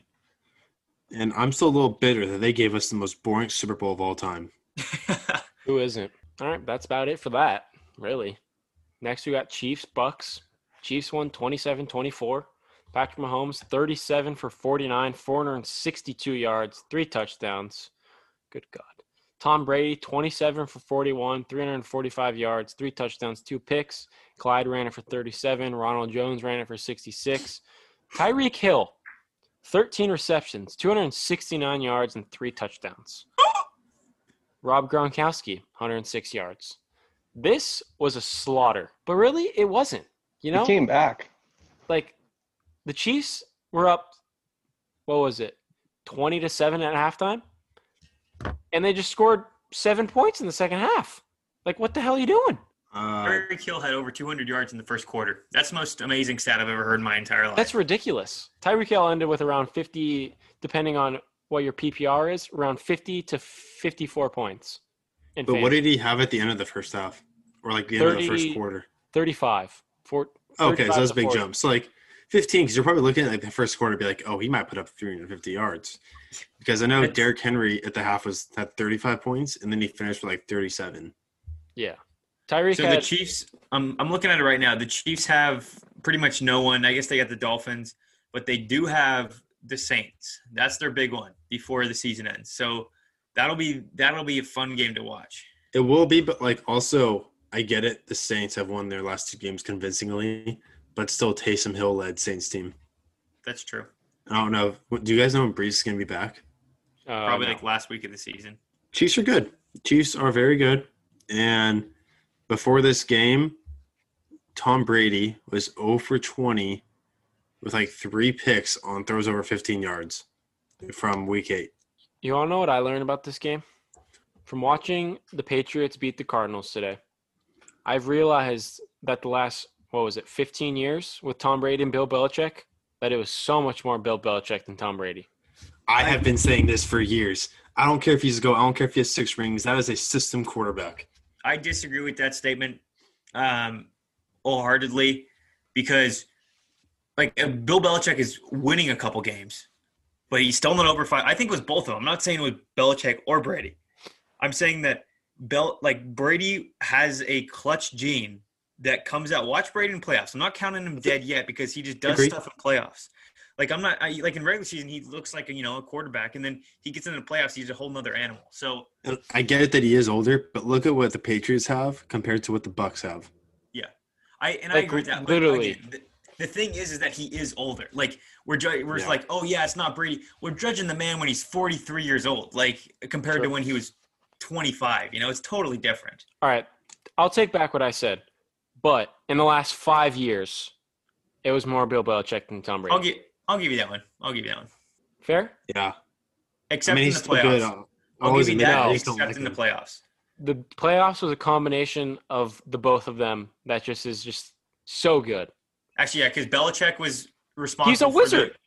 And I'm still a little bitter that they gave us the most boring Super Bowl of all time. Who isn't? All right, that's about it for that, really. Next, we got Chiefs, Bucks. Chiefs won 27 24. Patrick Mahomes, 37 for 49, 462 yards, three touchdowns. Good God. Tom Brady, 27 for 41, 345 yards, three touchdowns, two picks. Clyde ran it for 37. Ronald Jones ran it for 66. Tyreek Hill, 13 receptions, 269 yards, and three touchdowns. Rob Gronkowski, 106 yards. This was a slaughter, but really, it wasn't. You know, He came back. like the Chiefs were up. What was it, 20 to seven at halftime, and they just scored seven points in the second half. Like, what the hell are you doing? Uh, Tyreek Hill had over 200 yards in the first quarter. That's the most amazing stat I've ever heard in my entire life. That's ridiculous. Tyreek Hill ended with around 50, depending on what your PPR is, around 50 to 54 points. In but what did he have at the end of the first half, or like the end of the first quarter? 35. Four, Okay, so 35 that's a big 40. jump. So like 15, because you're probably looking at like the first quarter, and be like, oh, he might put up 350 yards, because I know That's- Derrick Henry at the half was had 35 points, and then he finished with like 37. Yeah. Tyreek So the Chiefs, I'm I'm looking at it right now. The Chiefs have pretty much no one. I guess they got the Dolphins, but they do have the Saints. That's their big one before the season ends. So that'll be that'll be a fun game to watch. It will be, but like also, I get it. The Saints have won their last two games convincingly, but still Taysom Hill led Saints team. That's true. I don't know. Do you guys know when Brees is going to be back? uh, Probably no. like last week of the season. Chiefs are good. Chiefs are very good. And before this game, Tom Brady was 0 for 20 with like three picks on throws over 15 yards from week eight. You all know what I learned about this game? From watching the Patriots beat the Cardinals today, I've realized that the last, what was it, 15 years with Tom Brady and Bill Belichick, that it was so much more Bill Belichick than Tom Brady. I have been saying this for years. I don't care if he's a go. I don't care if he has six rings. That is a system quarterback. I disagree with that statement um, wholeheartedly because, like, uh, Bill Belichick is winning a couple games, but he's still not over five. I think it was both of them. I'm not saying it was Belichick or Brady. I'm saying that Bel like Brady has a clutch gene that comes out. Watch Brady in playoffs. I'm not counting him dead yet because he just does Agreed. stuff in playoffs. Like I'm not I, like in regular season he looks like a, you know a quarterback, and then he gets into the playoffs he's a whole nother animal. So I get it that he is older, but look at what the Patriots have compared to what the Bucks have. Yeah, I and I agree with that. literally. But again, the, the thing is, is that he is older. Like we're ju- we're just Yeah. like, oh yeah, it's not Brady. We're judging the man when he's 43 years old, like compared to when he was 25. You know, it's totally different. All right, I'll take back what I said, but in the last five years, it was more Bill Belichick than Tom Brady. I'll give I'll give you that one. I'll give you that one. Fair? Yeah, Except I mean in he's the still playoffs. good. I'll, I'll I'll always give you that. that. I just don't except like in the playoffs. The playoffs was a combination of the both of them that just is just so good. Actually, yeah, because Belichick was responsible. He's a for the- wizard.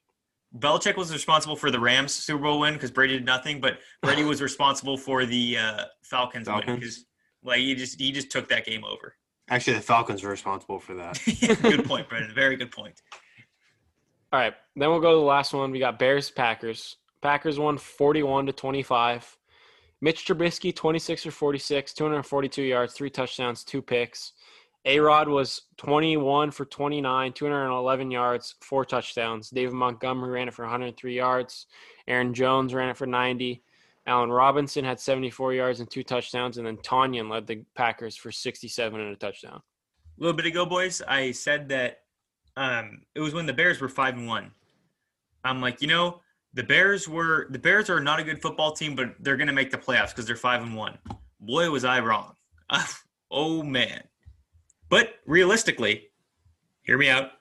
Belichick was responsible for the Rams Super Bowl win because Brady did nothing, but Brady was responsible for the uh, Falcons, win because like he just he just took that game over. Actually, the Falcons were responsible for that. good point, Brendan. Very good point. All right, then we'll go to the last one. We got Bears Packers. Packers won 41 to 25. Mitch Trubisky 26 for 46, 242 yards, three touchdowns, two picks. A Rod was 21 for 29, 211 yards, four touchdowns. David Montgomery ran it for 103 yards. Aaron Jones ran it for 90. Allen Robinson had 74 yards and two touchdowns. And then Tanyan led the Packers for 67 and a touchdown. A little bit ago, boys, I said that um, it was when the Bears were five and one. I'm like, you know, the Bears were the Bears are not a good football team, but they're gonna make the playoffs because they're five and one. Boy, was I wrong. oh man. But realistically, hear me out.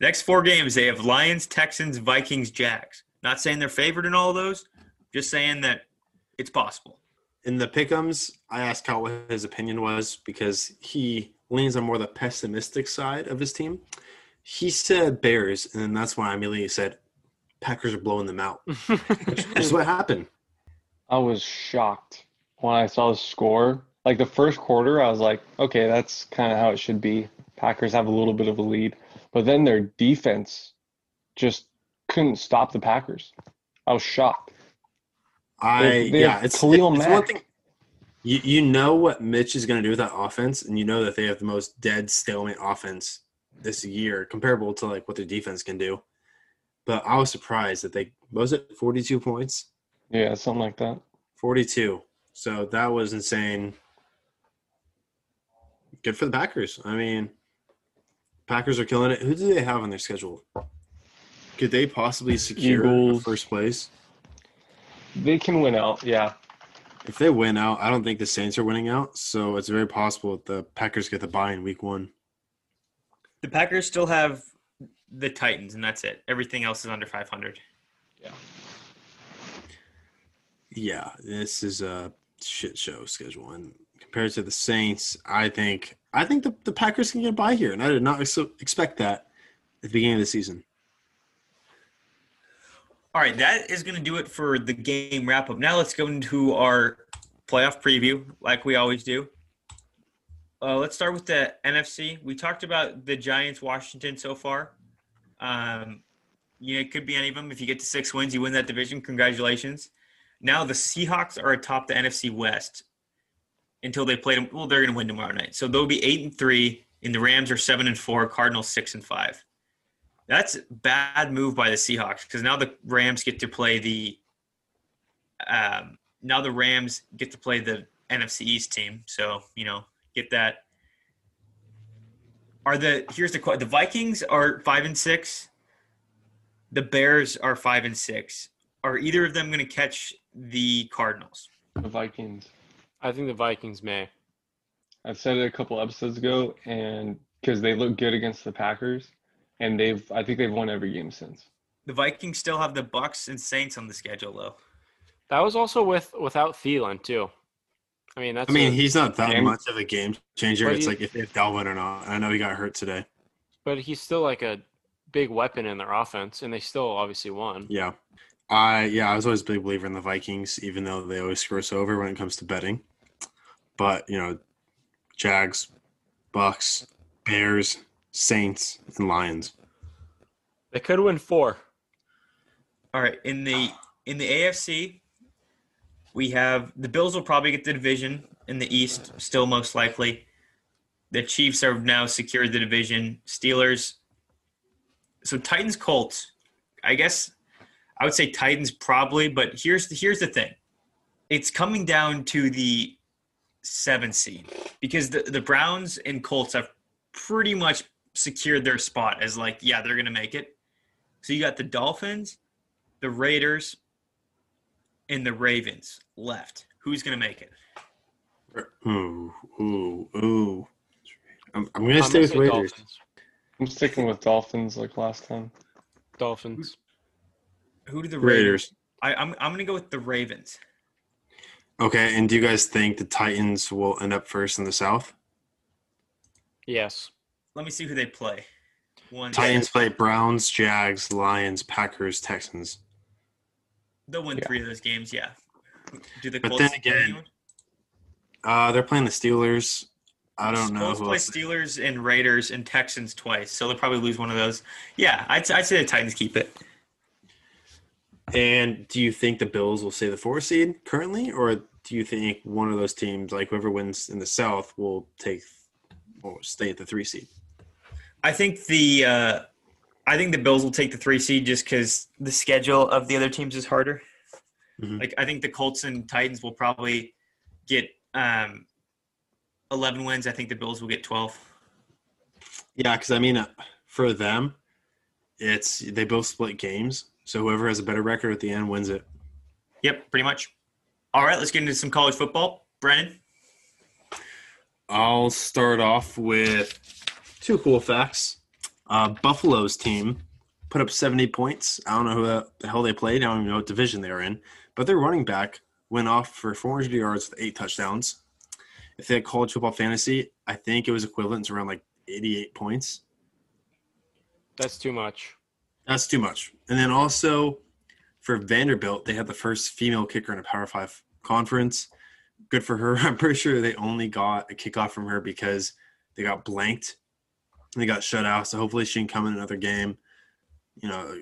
Next four games, they have Lions, Texans, Vikings, Jags. Not saying they're favored in all of those, just saying that it's possible. In the pickums, I asked Kyle what his opinion was because he leans on more the pessimistic side of his team. He said Bears, and then that's when I immediately said Packers are blowing them out. This is what happened. I was shocked when I saw the score. Like the first quarter, I was like, okay, that's kind of how it should be. Packers have a little bit of a lead, but then their defense just couldn't stop the Packers. I was shocked. I They- they yeah, it's, Khalil it's one Mack. thing. You you know what Mitch is going to do with that offense, and you know that they have the most dead stalemate offense this year, comparable to like what their defense can do. But I was surprised that they was it forty two points, Yeah, something like that. forty two. So that was insane. Good for the Packers. I mean, Packers are killing it. Who do they have on their schedule? Could they possibly secure Eagles. first place? They can win out. Yeah. If they win out, I don't think the Saints are winning out. So it's very possible that the Packers get the bye in week one. The Packers still have the Titans, and that's it. Everything else is under 500. Yeah, Yeah, this is a shit show schedule. And compared to the Saints, I think I think the, the Packers can get by here. And I did not ex- expect that at the beginning of the season. All right, that is going to do it for the game wrap up. Now let's go into our playoff preview, like we always do. Uh, let's start with the NFC. We talked about the Giants, Washington so far. Um, you know, it could be any of them. If you get to six wins, you win that division. Congratulations. Now the Seahawks are atop the NFC West until they play them. Well, they're going to win tomorrow night, so they'll be eight and three. And the Rams are seven and four. Cardinals six and five. That's bad move by the Seahawks because now the Rams get to play the. Um, now the Rams get to play the NFC East team, so you know get that. Are the here's the the Vikings are five and six. The Bears are five and six. Are either of them going to catch the Cardinals? The Vikings. I think the Vikings may. I said it a couple episodes ago, and because they look good against the Packers, and they've I think they've won every game since. The Vikings still have the Bucks and Saints on the schedule, though. That was also with without Thielen too. I mean, that's. I mean, a- he's not that Game- much of a game changer. But It's you- like if, if Dalvin or not. I know he got hurt today. but he's still like a big weapon in their offense, and they still obviously won. Yeah. I yeah, I was always a big believer in the Vikings, even though they always screw us over when it comes to betting. But, you know, Jags, Bucks, Bears, Saints, and Lions. They could win four. All right, in the in the AFC, we have the Bills will probably get the division in the East, still most likely. The Chiefs are now secured the division. Steelers. So Titans Colts, I guess I would say Titans probably, but here's the here's the thing. It's coming down to the seven seed because the, the Browns and Colts have pretty much secured their spot as like, yeah, they're gonna make it. So you got the Dolphins, the Raiders, and the Ravens left. Who's going to make it? Ooh, ooh, ooh. I'm, I'm going to I'm stay with Raiders. Dolphins. I'm sticking with Dolphins like last time. Dolphins. Who do the Raiders? Raiders. I, I'm I'm going to go with the Ravens. Okay, and do you guys think the Titans will end up first in the South? Yes. Let me see who they play. One Titans play Browns, Jags, Lions, Packers, Texans. They'll win Yeah. three of those games. Yeah. Do the But Colts then play again, anyone? Uh, they're playing the Steelers. I don't know. Colts play else- Steelers and Raiders and Texans twice, so they'll probably lose one of those. Yeah, I'd, I'd say the Titans keep it. And do you think the Bills will stay the four seed currently, or do you think one of those teams, like whoever wins in the South, will take or stay at the three seed? I think the uh, I think the Bills will take the three seed just because the schedule of the other teams is harder. Mhm. Like I think the Colts and Titans will probably get um, eleven wins. I think the Bills will get twelve. Yeah, because I mean, uh, for them, it's they both split games, so whoever has a better record at the end wins it. Yep, pretty much. All right, let's get into some college football. Brennan, I'll start off with two cool facts. Uh, Buffalo's team put up 70 points. I don't know who the, the hell they played. I don't even know what division they were in. But their running back went off for 400 yards with eight touchdowns. If they had college football fantasy, I think it was equivalent to around like 88 points. That's too much. That's too much. And then also for Vanderbilt, they had the first female kicker in a Power Five conference. Good for her. I'm pretty sure they only got a kickoff from her because they got blanked. and They got shut out. So hopefully she can come in another game, you know,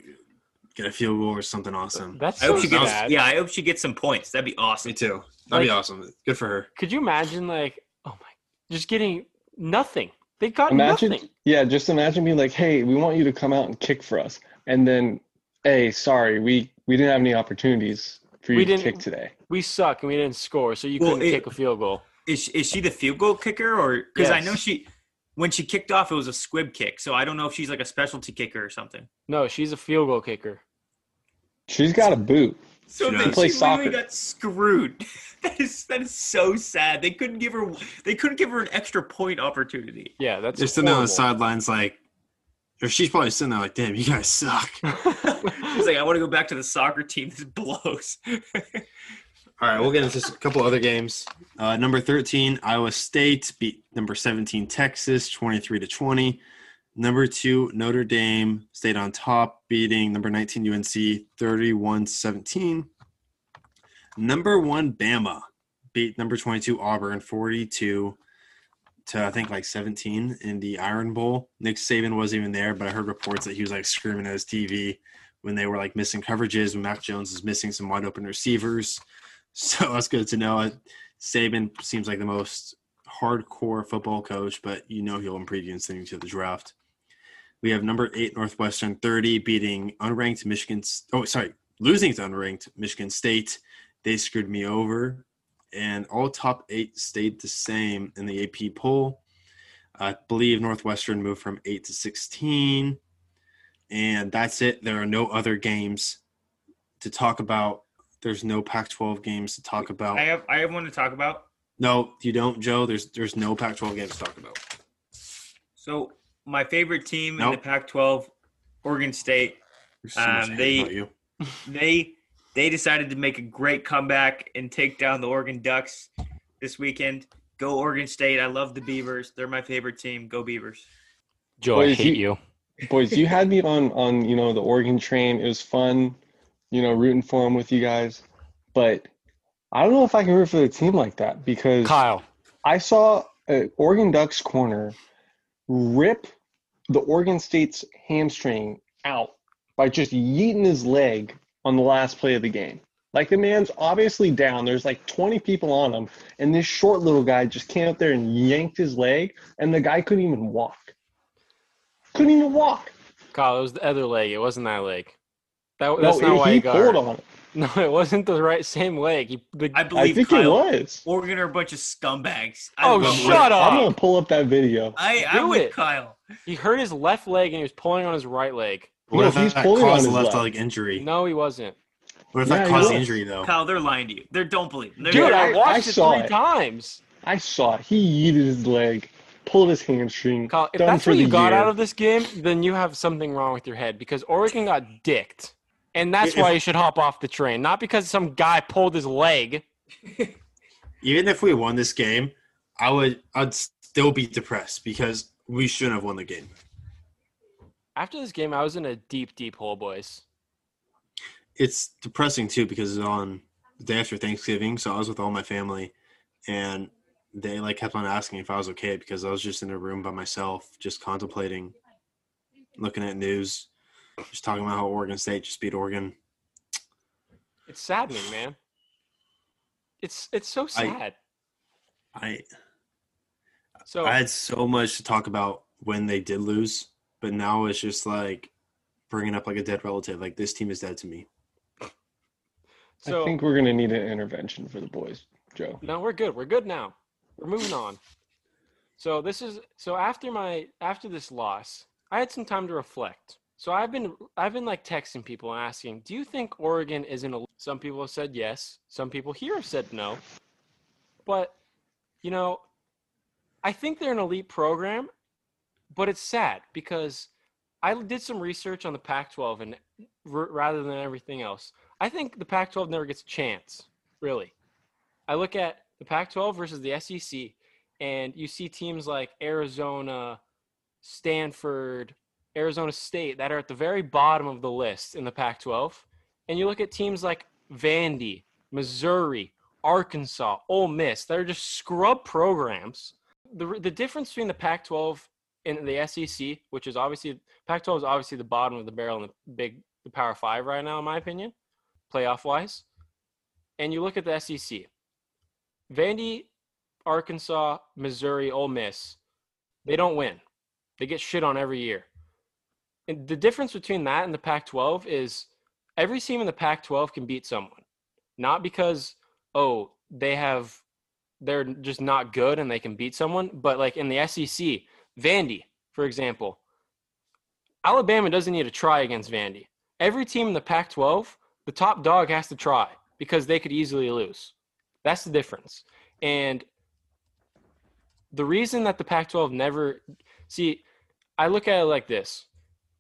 get a field goal or something awesome. That's I hope so she gets. sad. Yeah, I hope she gets some points. That'd be awesome. Me too. That'd be awesome. Good for her. Could you imagine, like, oh my, just getting nothing? They got Imagine, nothing. yeah, just imagine being like, "Hey, we want you to come out and kick for us," and then, "Hey, sorry, we we didn't have any opportunities for you We to didn't- kick today." We we suck and we didn't score, so you Well, couldn't it- kick a field goal. Is she, is she the field goal kicker or because I know she when she kicked off it was a squib kick, so I don't know if she's like a specialty kicker or something. No, she's a field goal kicker. She's got a boot. So She they. Play she literally soccer. got screwed. that is that is so sad. They couldn't give her they couldn't give her an extra point opportunity. Yeah, that's They're sitting on the sidelines like, or she's probably sitting there like, damn, you guys suck. She's like, I want to go back to the soccer team. This blows. All right, we'll get into a couple other games. Uh, number 13, Iowa State beat number 17, Texas, 23 to 20. Number two, Notre Dame stayed on top, beating number 19, UNC, 31 17. Number one, Bama beat number 22, Auburn, 42 to I think like 17 in the Iron Bowl. Nick Saban wasn't even there, but I heard reports that he was like screaming at his TV when they were like missing coverages, when Mac Jones is missing some wide open receivers. So that's good to know. Saban seems like the most hardcore football coach, but you know he'll improve you in to the draft. We have number eight Northwestern 30 beating unranked Michigan. Oh, sorry, losing to unranked Michigan State. They screwed me over, and all top eight stayed the same in the AP poll. I believe Northwestern moved from eight to 16, and that's it. There are no other games to talk about. There's no Pac-12 games to talk about. I have I have one to talk about. No, you don't, Joe. There's there's no Pac-12 games to talk about. So my favorite team in the Pac-12, Oregon State, so Um, they- you. they they decided to make a great comeback and take down the Oregon Ducks this weekend. Go Oregon State! I love the Beavers. They're my favorite team. Go Beavers! Joe, I Boys, hate you- you. Boys, you had me on on you know the Oregon train. It was fun, you know, rooting for them with you guys. But I don't know if I can root for the team like that because Kyle. I saw an Oregon Ducks corner rip the Oregon State's hamstring out by just yeeting his leg on the last play of the game. Like the man's obviously down. There's like 20 people on him, and this short little guy just came up there and yanked his leg, and the guy couldn't even walk. Couldn't even walk. Kyle, it was the other leg. It wasn't that leg. That, No, that's not why he he got pulled hurt. on it. No, it wasn't the right same leg. He, the, I I think Kyle. it was. Oregon are a bunch of scumbags. I Oh, shut up. I'm gonna pull up that video. I I'm Do with it. Kyle. he hurt his left leg and he was pulling on his right leg. What No, if he's that pulling on caused his a left leg. leg injury? No, he wasn't. What if Yeah, that caused the injury though? Kyle, they're lying to you. They don't believe. They're Dude, I- I I watched it saw three it. times. I saw it. He yeeted his leg, pulled his hamstring. Kyle, if done that's for what you the got year. out of this game, then you have something wrong with your head because Oregon got dicked. And that's If- why you should hop off the train, not because some guy pulled his leg. Even if we won this game, I would I'd still be depressed because we shouldn't have won the game. After this game, I was in a deep, deep hole, boys. It's depressing too because it's on the day after Thanksgiving, so I was with all my family and they like kept on asking if I was okay because I was just in a room by myself, just contemplating, looking at news, just talking about how Oregon State just beat Oregon. It's saddening, man. It's it's so sad. I so I had so much to talk about when they did lose, but now it's just like bringing up like a dead relative. Like this team is dead to me. so I think we're gonna need an intervention for the boys, Joe. No, we're good. We're good now. We're moving on. So this is so after my after this loss, I had some time to reflect. So I've been I've been like texting people and asking, "Do you think Oregon is an elite?" Some people have said yes. Some people here have said no. But you know, I think they're an elite program, but it's sad because I did some research on the Pac-12 and eh, r- rather than everything else, I think the Pac-12 never gets a chance, really. I look at the Pac 12 versus the SEC, and you see teams like Arizona, Stanford, Arizona State that are at the very bottom of the list in the Pac 12. And you look at teams like Vandy, Missouri, Arkansas, Ole Miss, that are just scrub programs. The, the difference between the Pac 12 and the SEC, which is obviously, Pac 12 is obviously the bottom of the barrel in the big, the Power Five right now, in my opinion, playoff wise. And you look at the SEC. Vandy, Arkansas, Missouri, Ole Miss, they don't win. They get shit on every year. And the difference between that and the Pac 12 is every team in the Pac 12 can beat someone. Not because oh, they have they're just not good and they can beat someone. But like in the SEC, Vandy, for example, Alabama doesn't need to try against Vandy. Every team in the Pac 12, the top dog has to try because they could easily lose. That's the difference. And the reason that the Pac 12 never see, I look at it like this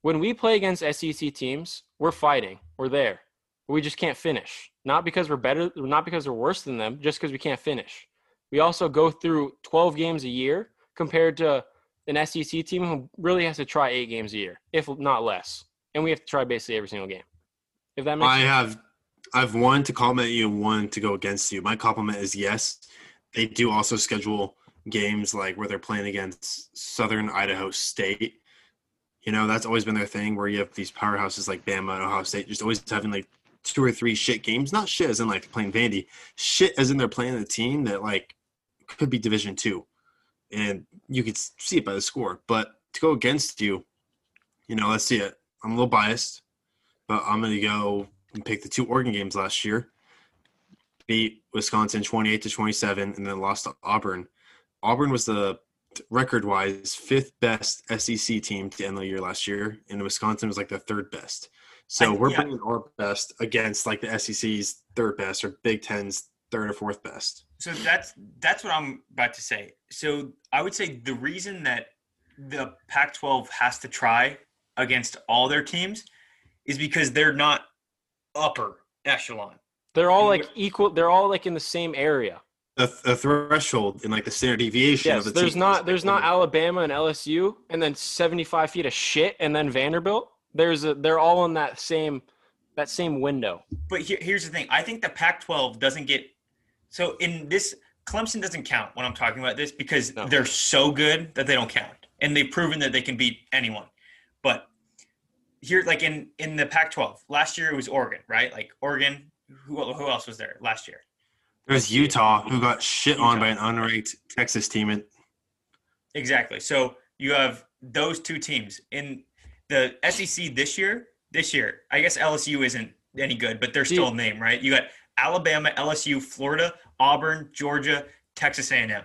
when we play against SEC teams, we're fighting, we're there. We just can't finish. Not because we're better, not because we're worse than them, just because we can't finish. We also go through 12 games a year compared to an SEC team who really has to try eight games a year, if not less. And we have to try basically every single game. If that makes I sense. have I've one to compliment you and one to go against you. My compliment is yes, they do also schedule games like where they're playing against Southern Idaho State. You know, that's always been their thing where you have these powerhouses like Bama and Ohio State just always having like two or three shit games. Not shit as in like playing Vandy. Shit as in they're playing a team that like could be division two. And you could see it by the score. But to go against you, you know, let's see it. I'm a little biased, but I'm gonna go and pick the two Oregon games last year. Beat Wisconsin 28 to 27, and then lost to Auburn. Auburn was the record-wise fifth best SEC team to end the year last year, and Wisconsin was like the third best. So I- we're yeah. bringing our best against like the SEC's third best or Big Ten's third or fourth best. So that's that's what I'm about to say. So I would say the reason that the Pac-12 has to try against all their teams is because they're not upper echelon. They're all like equal. They're all like in the same area. The, the threshold in like the standard deviation Yes, of the there's team not there's like, not Alabama and LSU, and then 75 feet of shit, and then Vanderbilt. There's a they're all in that same that same window. But here, here's the thing: I think the Pac-12 doesn't get so in this. Clemson doesn't count when I'm talking about this because No. they're so good that they don't count, and they've proven that they can beat anyone. But here, like in in the Pac-12, last year it was Oregon, right? Like Oregon. Who who else was there last year? There was Utah who got shit on by an unranked Texas team. And Exactly. So you have those two teams in the SEC this year. This year, I guess LSU isn't any good, but they're still a name, right? You got Alabama, LSU, Florida, Auburn, Georgia, Texas A&M.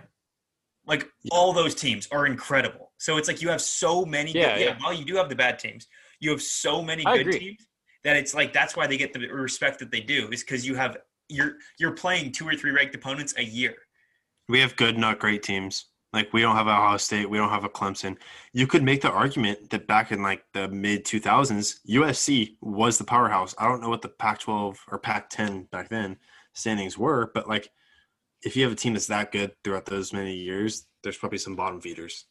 Like all those teams are incredible. So it's like you have so many. Yeah, good, yeah. While you do have the bad teams, you have so many I good agree. teams that it's like that's why they get the respect that they do is because you have you're you're playing two or three ranked opponents a year. we have good, not great teams. Like we don't have a Ohio State, we don't have a Clemson. You could make the argument that back in like the mid 2000s, USC was the powerhouse. I don't know what the Pac-12 or Pac-10 back then standings were, but like if you have a team that's that good throughout those many years, there's probably some bottom feeders.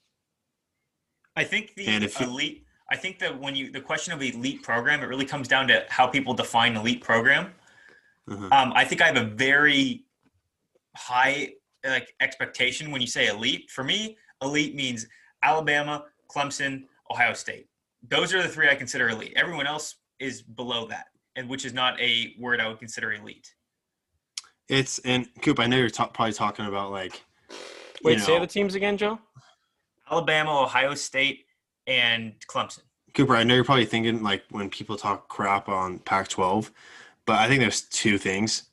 I think the And if you- elite. I think that when you the question of elite program, it really comes down to how people define elite program. Mhm. Um, I think I have a very high like expectation when you say elite. For me, elite means Alabama, Clemson, Ohio State. Those are the three I consider elite. Everyone else is below that, and which is not a word I would consider elite. It's and Coop, I know you're ta- probably talking about like Wait, you say the teams again, Joe. Alabama, Ohio State, and Clemson. Cooper, I know you're probably thinking like when people talk crap on Pac 12, but I think there's two things.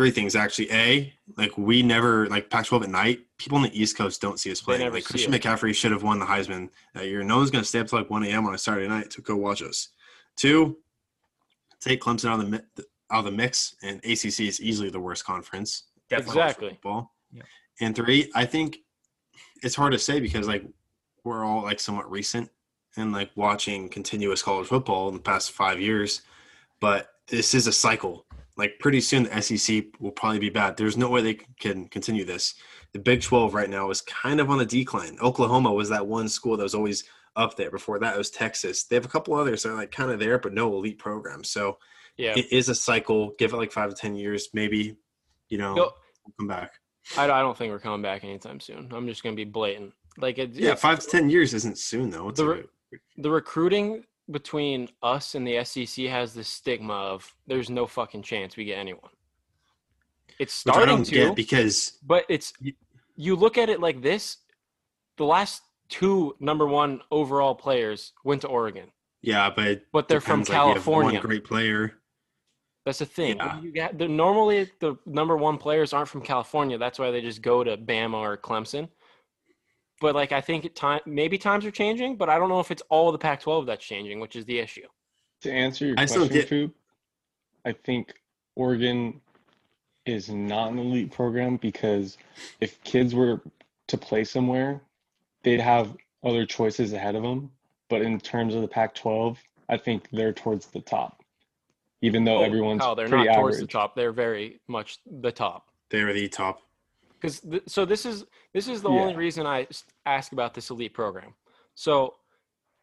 Three things actually. A, like we never like Pac 12 at night, people on the East Coast don't see us play. Like Christian it. McCaffrey should have won the Heisman that year. No one's gonna stay up till like 1 a.m. on a Saturday night to go watch us. Two, take Clemson out of the out of the mix, and ACC is easily the worst conference. Definitely. Exactly. Football. Yeah. And three, I think it's hard to say because like we're all like somewhat recent and like watching continuous college football in the past five years, but this is a cycle. Like pretty soon the SEC will probably be bad. There's no way they can continue this. The Big 12 right now is kind of on a decline. Oklahoma was that one school that was always up there. Before that, it was Texas. They have a couple others that are like kind of there, but no elite programs. So Yeah, it is a cycle. Give it like five to 10 years, maybe, you know, Yo- we'll come back. I, I don't think we're coming back anytime soon. I'm just gonna be blatant. Like it, Yeah, five to ten years isn't soon though. It's The re- the recruiting between us and the SEC has this stigma of there's no fucking chance we get anyone. It's starting to, get because but it's you look at it like this. The last two number one overall players went to Oregon, yeah, but but they're from depends, like, one California. great player. That's the thing. Yeah. You got the normally the number one players aren't from California. That's why they just go to Bama or Clemson. But like I think it time maybe times are changing, but I don't know if it's all the Pac-12 that's changing, which is the issue. To answer your I still question, get- Coop, I think Oregon is not an elite program because if kids were to play somewhere, they'd have other choices ahead of them. But in terms of the Pac-12, I think they're towards the top, even though Oh, everyone's Kyle, they're pretty not towards the average. top. They're very much the top. They're the top. Because th- so this is this is the Yeah. only reason I ask about this elite program. So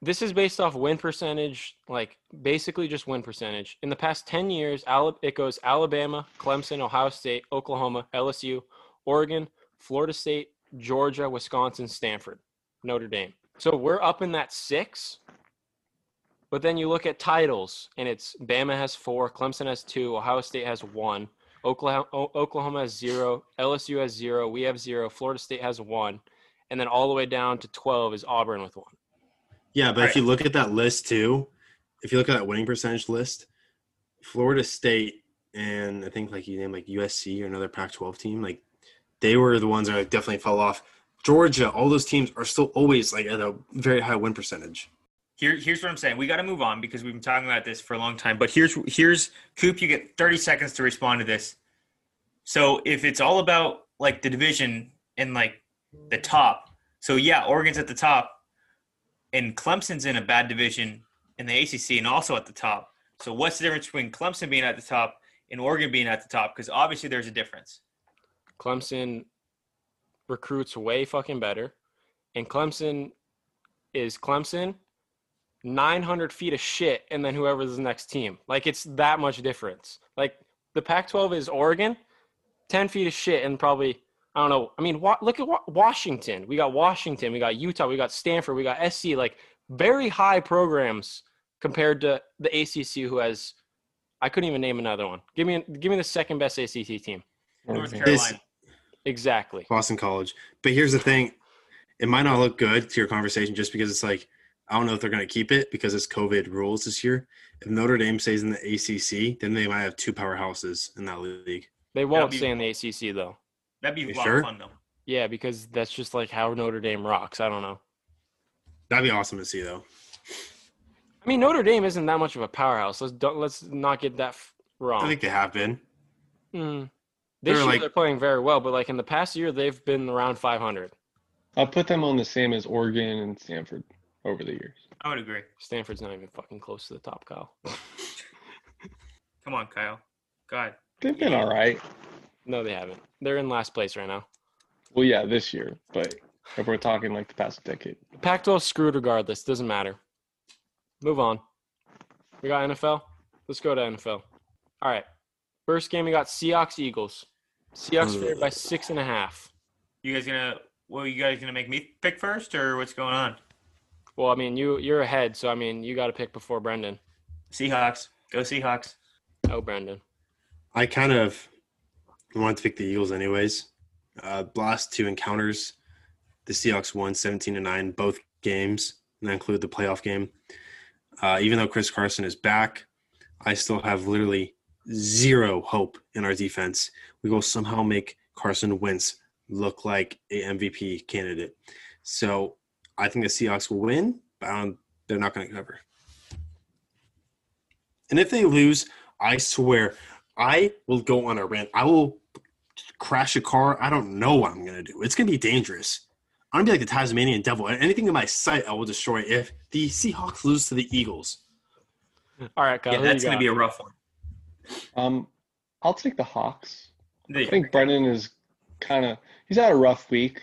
this is based off win percentage, like basically just win percentage. In the past ten years, it goes Alabama, Clemson, Ohio State, Oklahoma, LSU, Oregon, Florida State, Georgia, Wisconsin, Stanford, Notre Dame. So we're up in that six. But then you look at titles, and it's Bama has four, Clemson has two, Ohio State has one, Oklahoma, O- Oklahoma has zero, LSU has zero, we have zero, Florida State has one, and then all the way down to 12 is Auburn with one. Yeah, but Right. if you look at that list too, if you look at that winning percentage list, Florida State and I think like you name like USC or another Pac-12 team, like they were the ones that like, definitely fell off. Georgia, all those teams are still always like at a very high win percentage. Here, here's what I'm saying. We got to move on because we've been talking about this for a long time. But here's here's Coop. You get 30 seconds to respond to this. So if it's all about like the division and like the top, so yeah, Oregon's at the top, and Clemson's in a bad division in the ACC and also at the top. So what's the difference between Clemson being at the top and Oregon being at the top? Because obviously there's a difference. Clemson recruits way fucking better, and Clemson is Clemson, 900 feet of shit, and then whoever's the next team. Like it's that much difference. Like the Pac-12 is Oregon, 10 feet of shit, and probably I don't know. I mean, wa- look at wa- Washington. We got Washington, we got Utah, we got Stanford, we got SC. Like very high programs compared to the ACC, who has. I couldn't even name another one. Give me give me the second best ACC team. North Oregon. Carolina. Exactly. Boston College. But here's the thing: it might not look good to your conversation just because it's like I don't know if they're going to keep it because it's COVID rules this year. If Notre Dame stays in the ACC, then they might have two powerhouses in that league. They won't be- stay in the ACC though. That'd be a lot sure? of fun though. Yeah, because that's just like how Notre Dame rocks. I don't know. That'd be awesome to see, though. I mean, Notre Dame isn't that much of a powerhouse. Let's don't let's not get that f- wrong. I think they have been. Mm. They're year like- they're playing very well, but like in the past year, they've been around 500. I'll put them on the same as Oregon and Stanford over the years. I would agree. Stanford's not even fucking close to the top, Kyle. Come on, Kyle. God. They've been all right. No, they haven't. They're in last place right now. Well, yeah, this year, but if we're talking like the past decade, Pac-12 screwed regardless. Doesn't matter. Move on. We got NFL. Let's go to NFL. All right. First game we got Seahawks Eagles. Seahawks favored by six and a half. You guys gonna? Well, you guys gonna make me pick first, or what's going on? Well, I mean, you you're ahead, so I mean, you got to pick before Brendan. Seahawks. Go Seahawks. Oh, Brendan. I kind of wanted to pick the Eagles anyways. Uh, last two encounters, the Seahawks won 17 to 9 both games, and that include the playoff game. Uh, even though Chris Carson is back, I still have literally zero hope in our defense. We will somehow make Carson Wentz look like a MVP candidate. So I think the Seahawks will win, but they're not going to cover. And if they lose, I swear I will go on a rant. I will crash a car. I don't know what I'm gonna do. It's gonna be dangerous. I'm gonna be like the Tasmanian devil. Anything in my sight, I will destroy. If the Seahawks lose to the Eagles, All right, Kyle. Yeah, that's gonna be a rough one. um, I'll take the Hawks. I think Brendan is kind of he's had a rough week.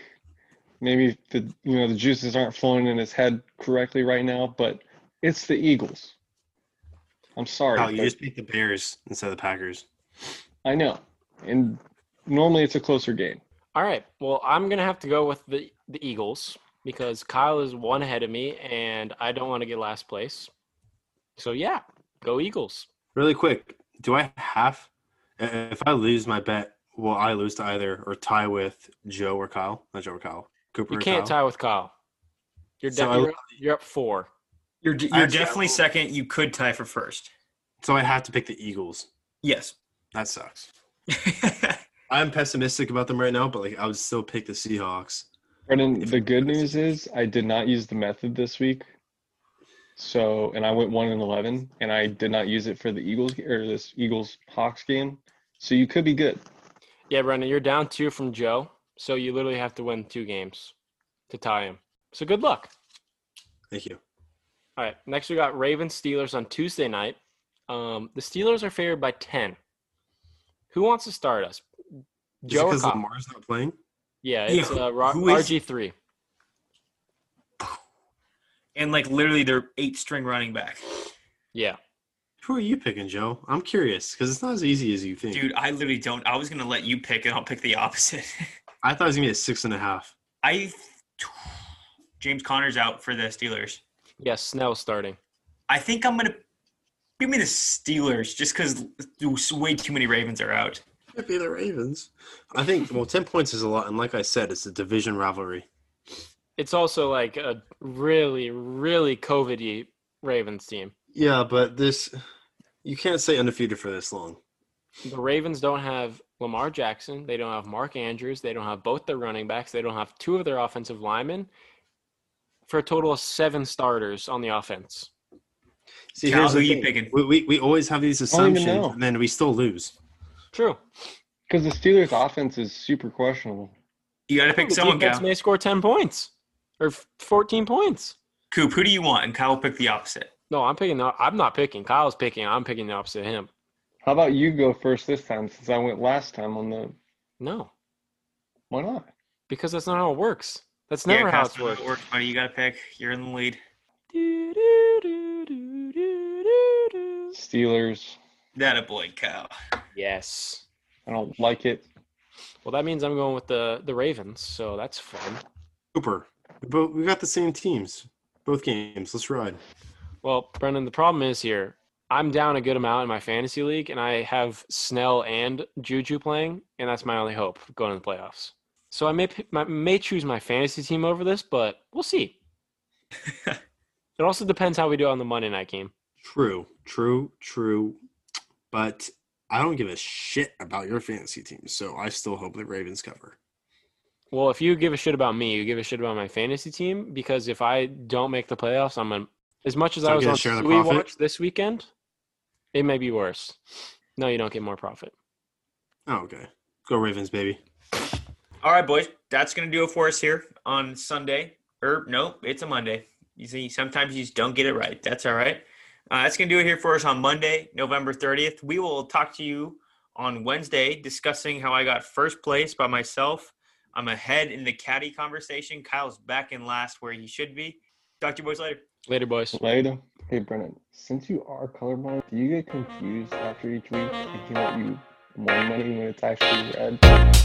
Maybe the you know the juices aren't flowing in his head correctly right now, but it's the Eagles. I'm sorry, oh, you just beat the Bears instead of the Packers. I know, and normally it's a closer game. All right. Well, I'm gonna have to go with the the Eagles because Kyle is one ahead of me, and I don't want to get last place. So yeah, go Eagles. Really quick, do I have? If I lose my bet, will I lose to either or tie with Joe or Kyle? Not Joe or Kyle. Cooper. You can't Kyle? tie with Kyle. You're, So de- I- you're, up- you're up four. You're you're Actually, I definitely will- second. You could tie for first. So I have to pick the Eagles. Yes. That sucks. I'm pessimistic about them right now, but like I would still pick the Seahawks. Brendan, the good news is I did not use the method this week. So, and I went one and eleven, and I did not use it for the Eagles or this Eagles Hawks game. So you could be good. Yeah, Brendan, you're down two from Joe, so you literally have to win two games to tie him. So good luck. Thank you. All right, next we got Ravens Steelers on Tuesday night. Um, the Steelers are favored by ten. Who wants to start us? Is it Joe because Kyle? Lamar's not playing? Yeah, Yeah, it's uh, Ro- who is- RG three. and like literally their eight string running back. Yeah, Who are you picking, Joe? I'm curious because it's not as easy as you think. Dude, I literally don't. I was gonna let you pick, and I'll pick the opposite. I thought it was gonna be a six and a half. I James Conner's out for the Steelers. yeah, Snell starting. I think I'm gonna give me the Steelers just because way too many Ravens are out. Could be the Ravens. I think well, ten points is a lot, and like I said, it's a division rivalry. It's also like a really, really COVID-y Ravens team. Yeah, but this you can't say undefeated for this long. The Ravens don't have Lamar Jackson. They don't have Mark Andrews. They don't have both their running backs. They don't have two of their offensive linemen. For a total of seven starters on the offense. See, Cal, here's who you thing. picking? We, we we always have these assumptions, and then we still lose. True. Because the Steelers' offense is super questionable. You gotta pick the someone, defense Cal. may score ten points or fourteen points. Coop, who do you want? And Kyle will pick the opposite. No, I'm picking. The, I'm not picking. Kyle's picking. I'm picking the opposite of him. How about you go first this time since I went last time on the. No, Why not? because that's not how it works. That's never yeah, how it's worked. it works, buddy. You gotta pick. You're in the lead. Steelers. That a boy, cow. Yes. I don't like it. Well, that means I'm going with the the Ravens, so that's fun. Cooper, we we got the same teams, both games. Let's ride. Well, Brendan, the problem is here. I'm down a good amount in my fantasy league, and I have Snell and Juju playing, and that's my only hope going to the playoffs. So I may my, may choose my fantasy team over this, but we'll see. it also depends how we do on the Monday night game. True, true, true. But I don't give a shit about your fantasy team, so I still hope the Ravens cover. Well, if you give a shit about me, you give a shit about my fantasy team because if I don't make the playoffs, I'm an, as much as So I was on share the Suey? Watch this weekend, it may be worse. No, you don't get more profit. Oh, okay. Go Ravens, baby. All right, boys. That's gonna do it for us here on Sunday. Or no, it's a Monday. You see, sometimes you just don't get it right. That's all right. Uh, that's gonna do it here for us on Monday, November 30th. We will talk to you on Wednesday discussing how I got first place by myself. I'm ahead in the caddy conversation. Kyle's back in last where he should be. Talk to you boys later. Later, boys. Later. Hey, Brennan, since you are colorblind, do you get confused after each week thinking that you more money when it's actually red?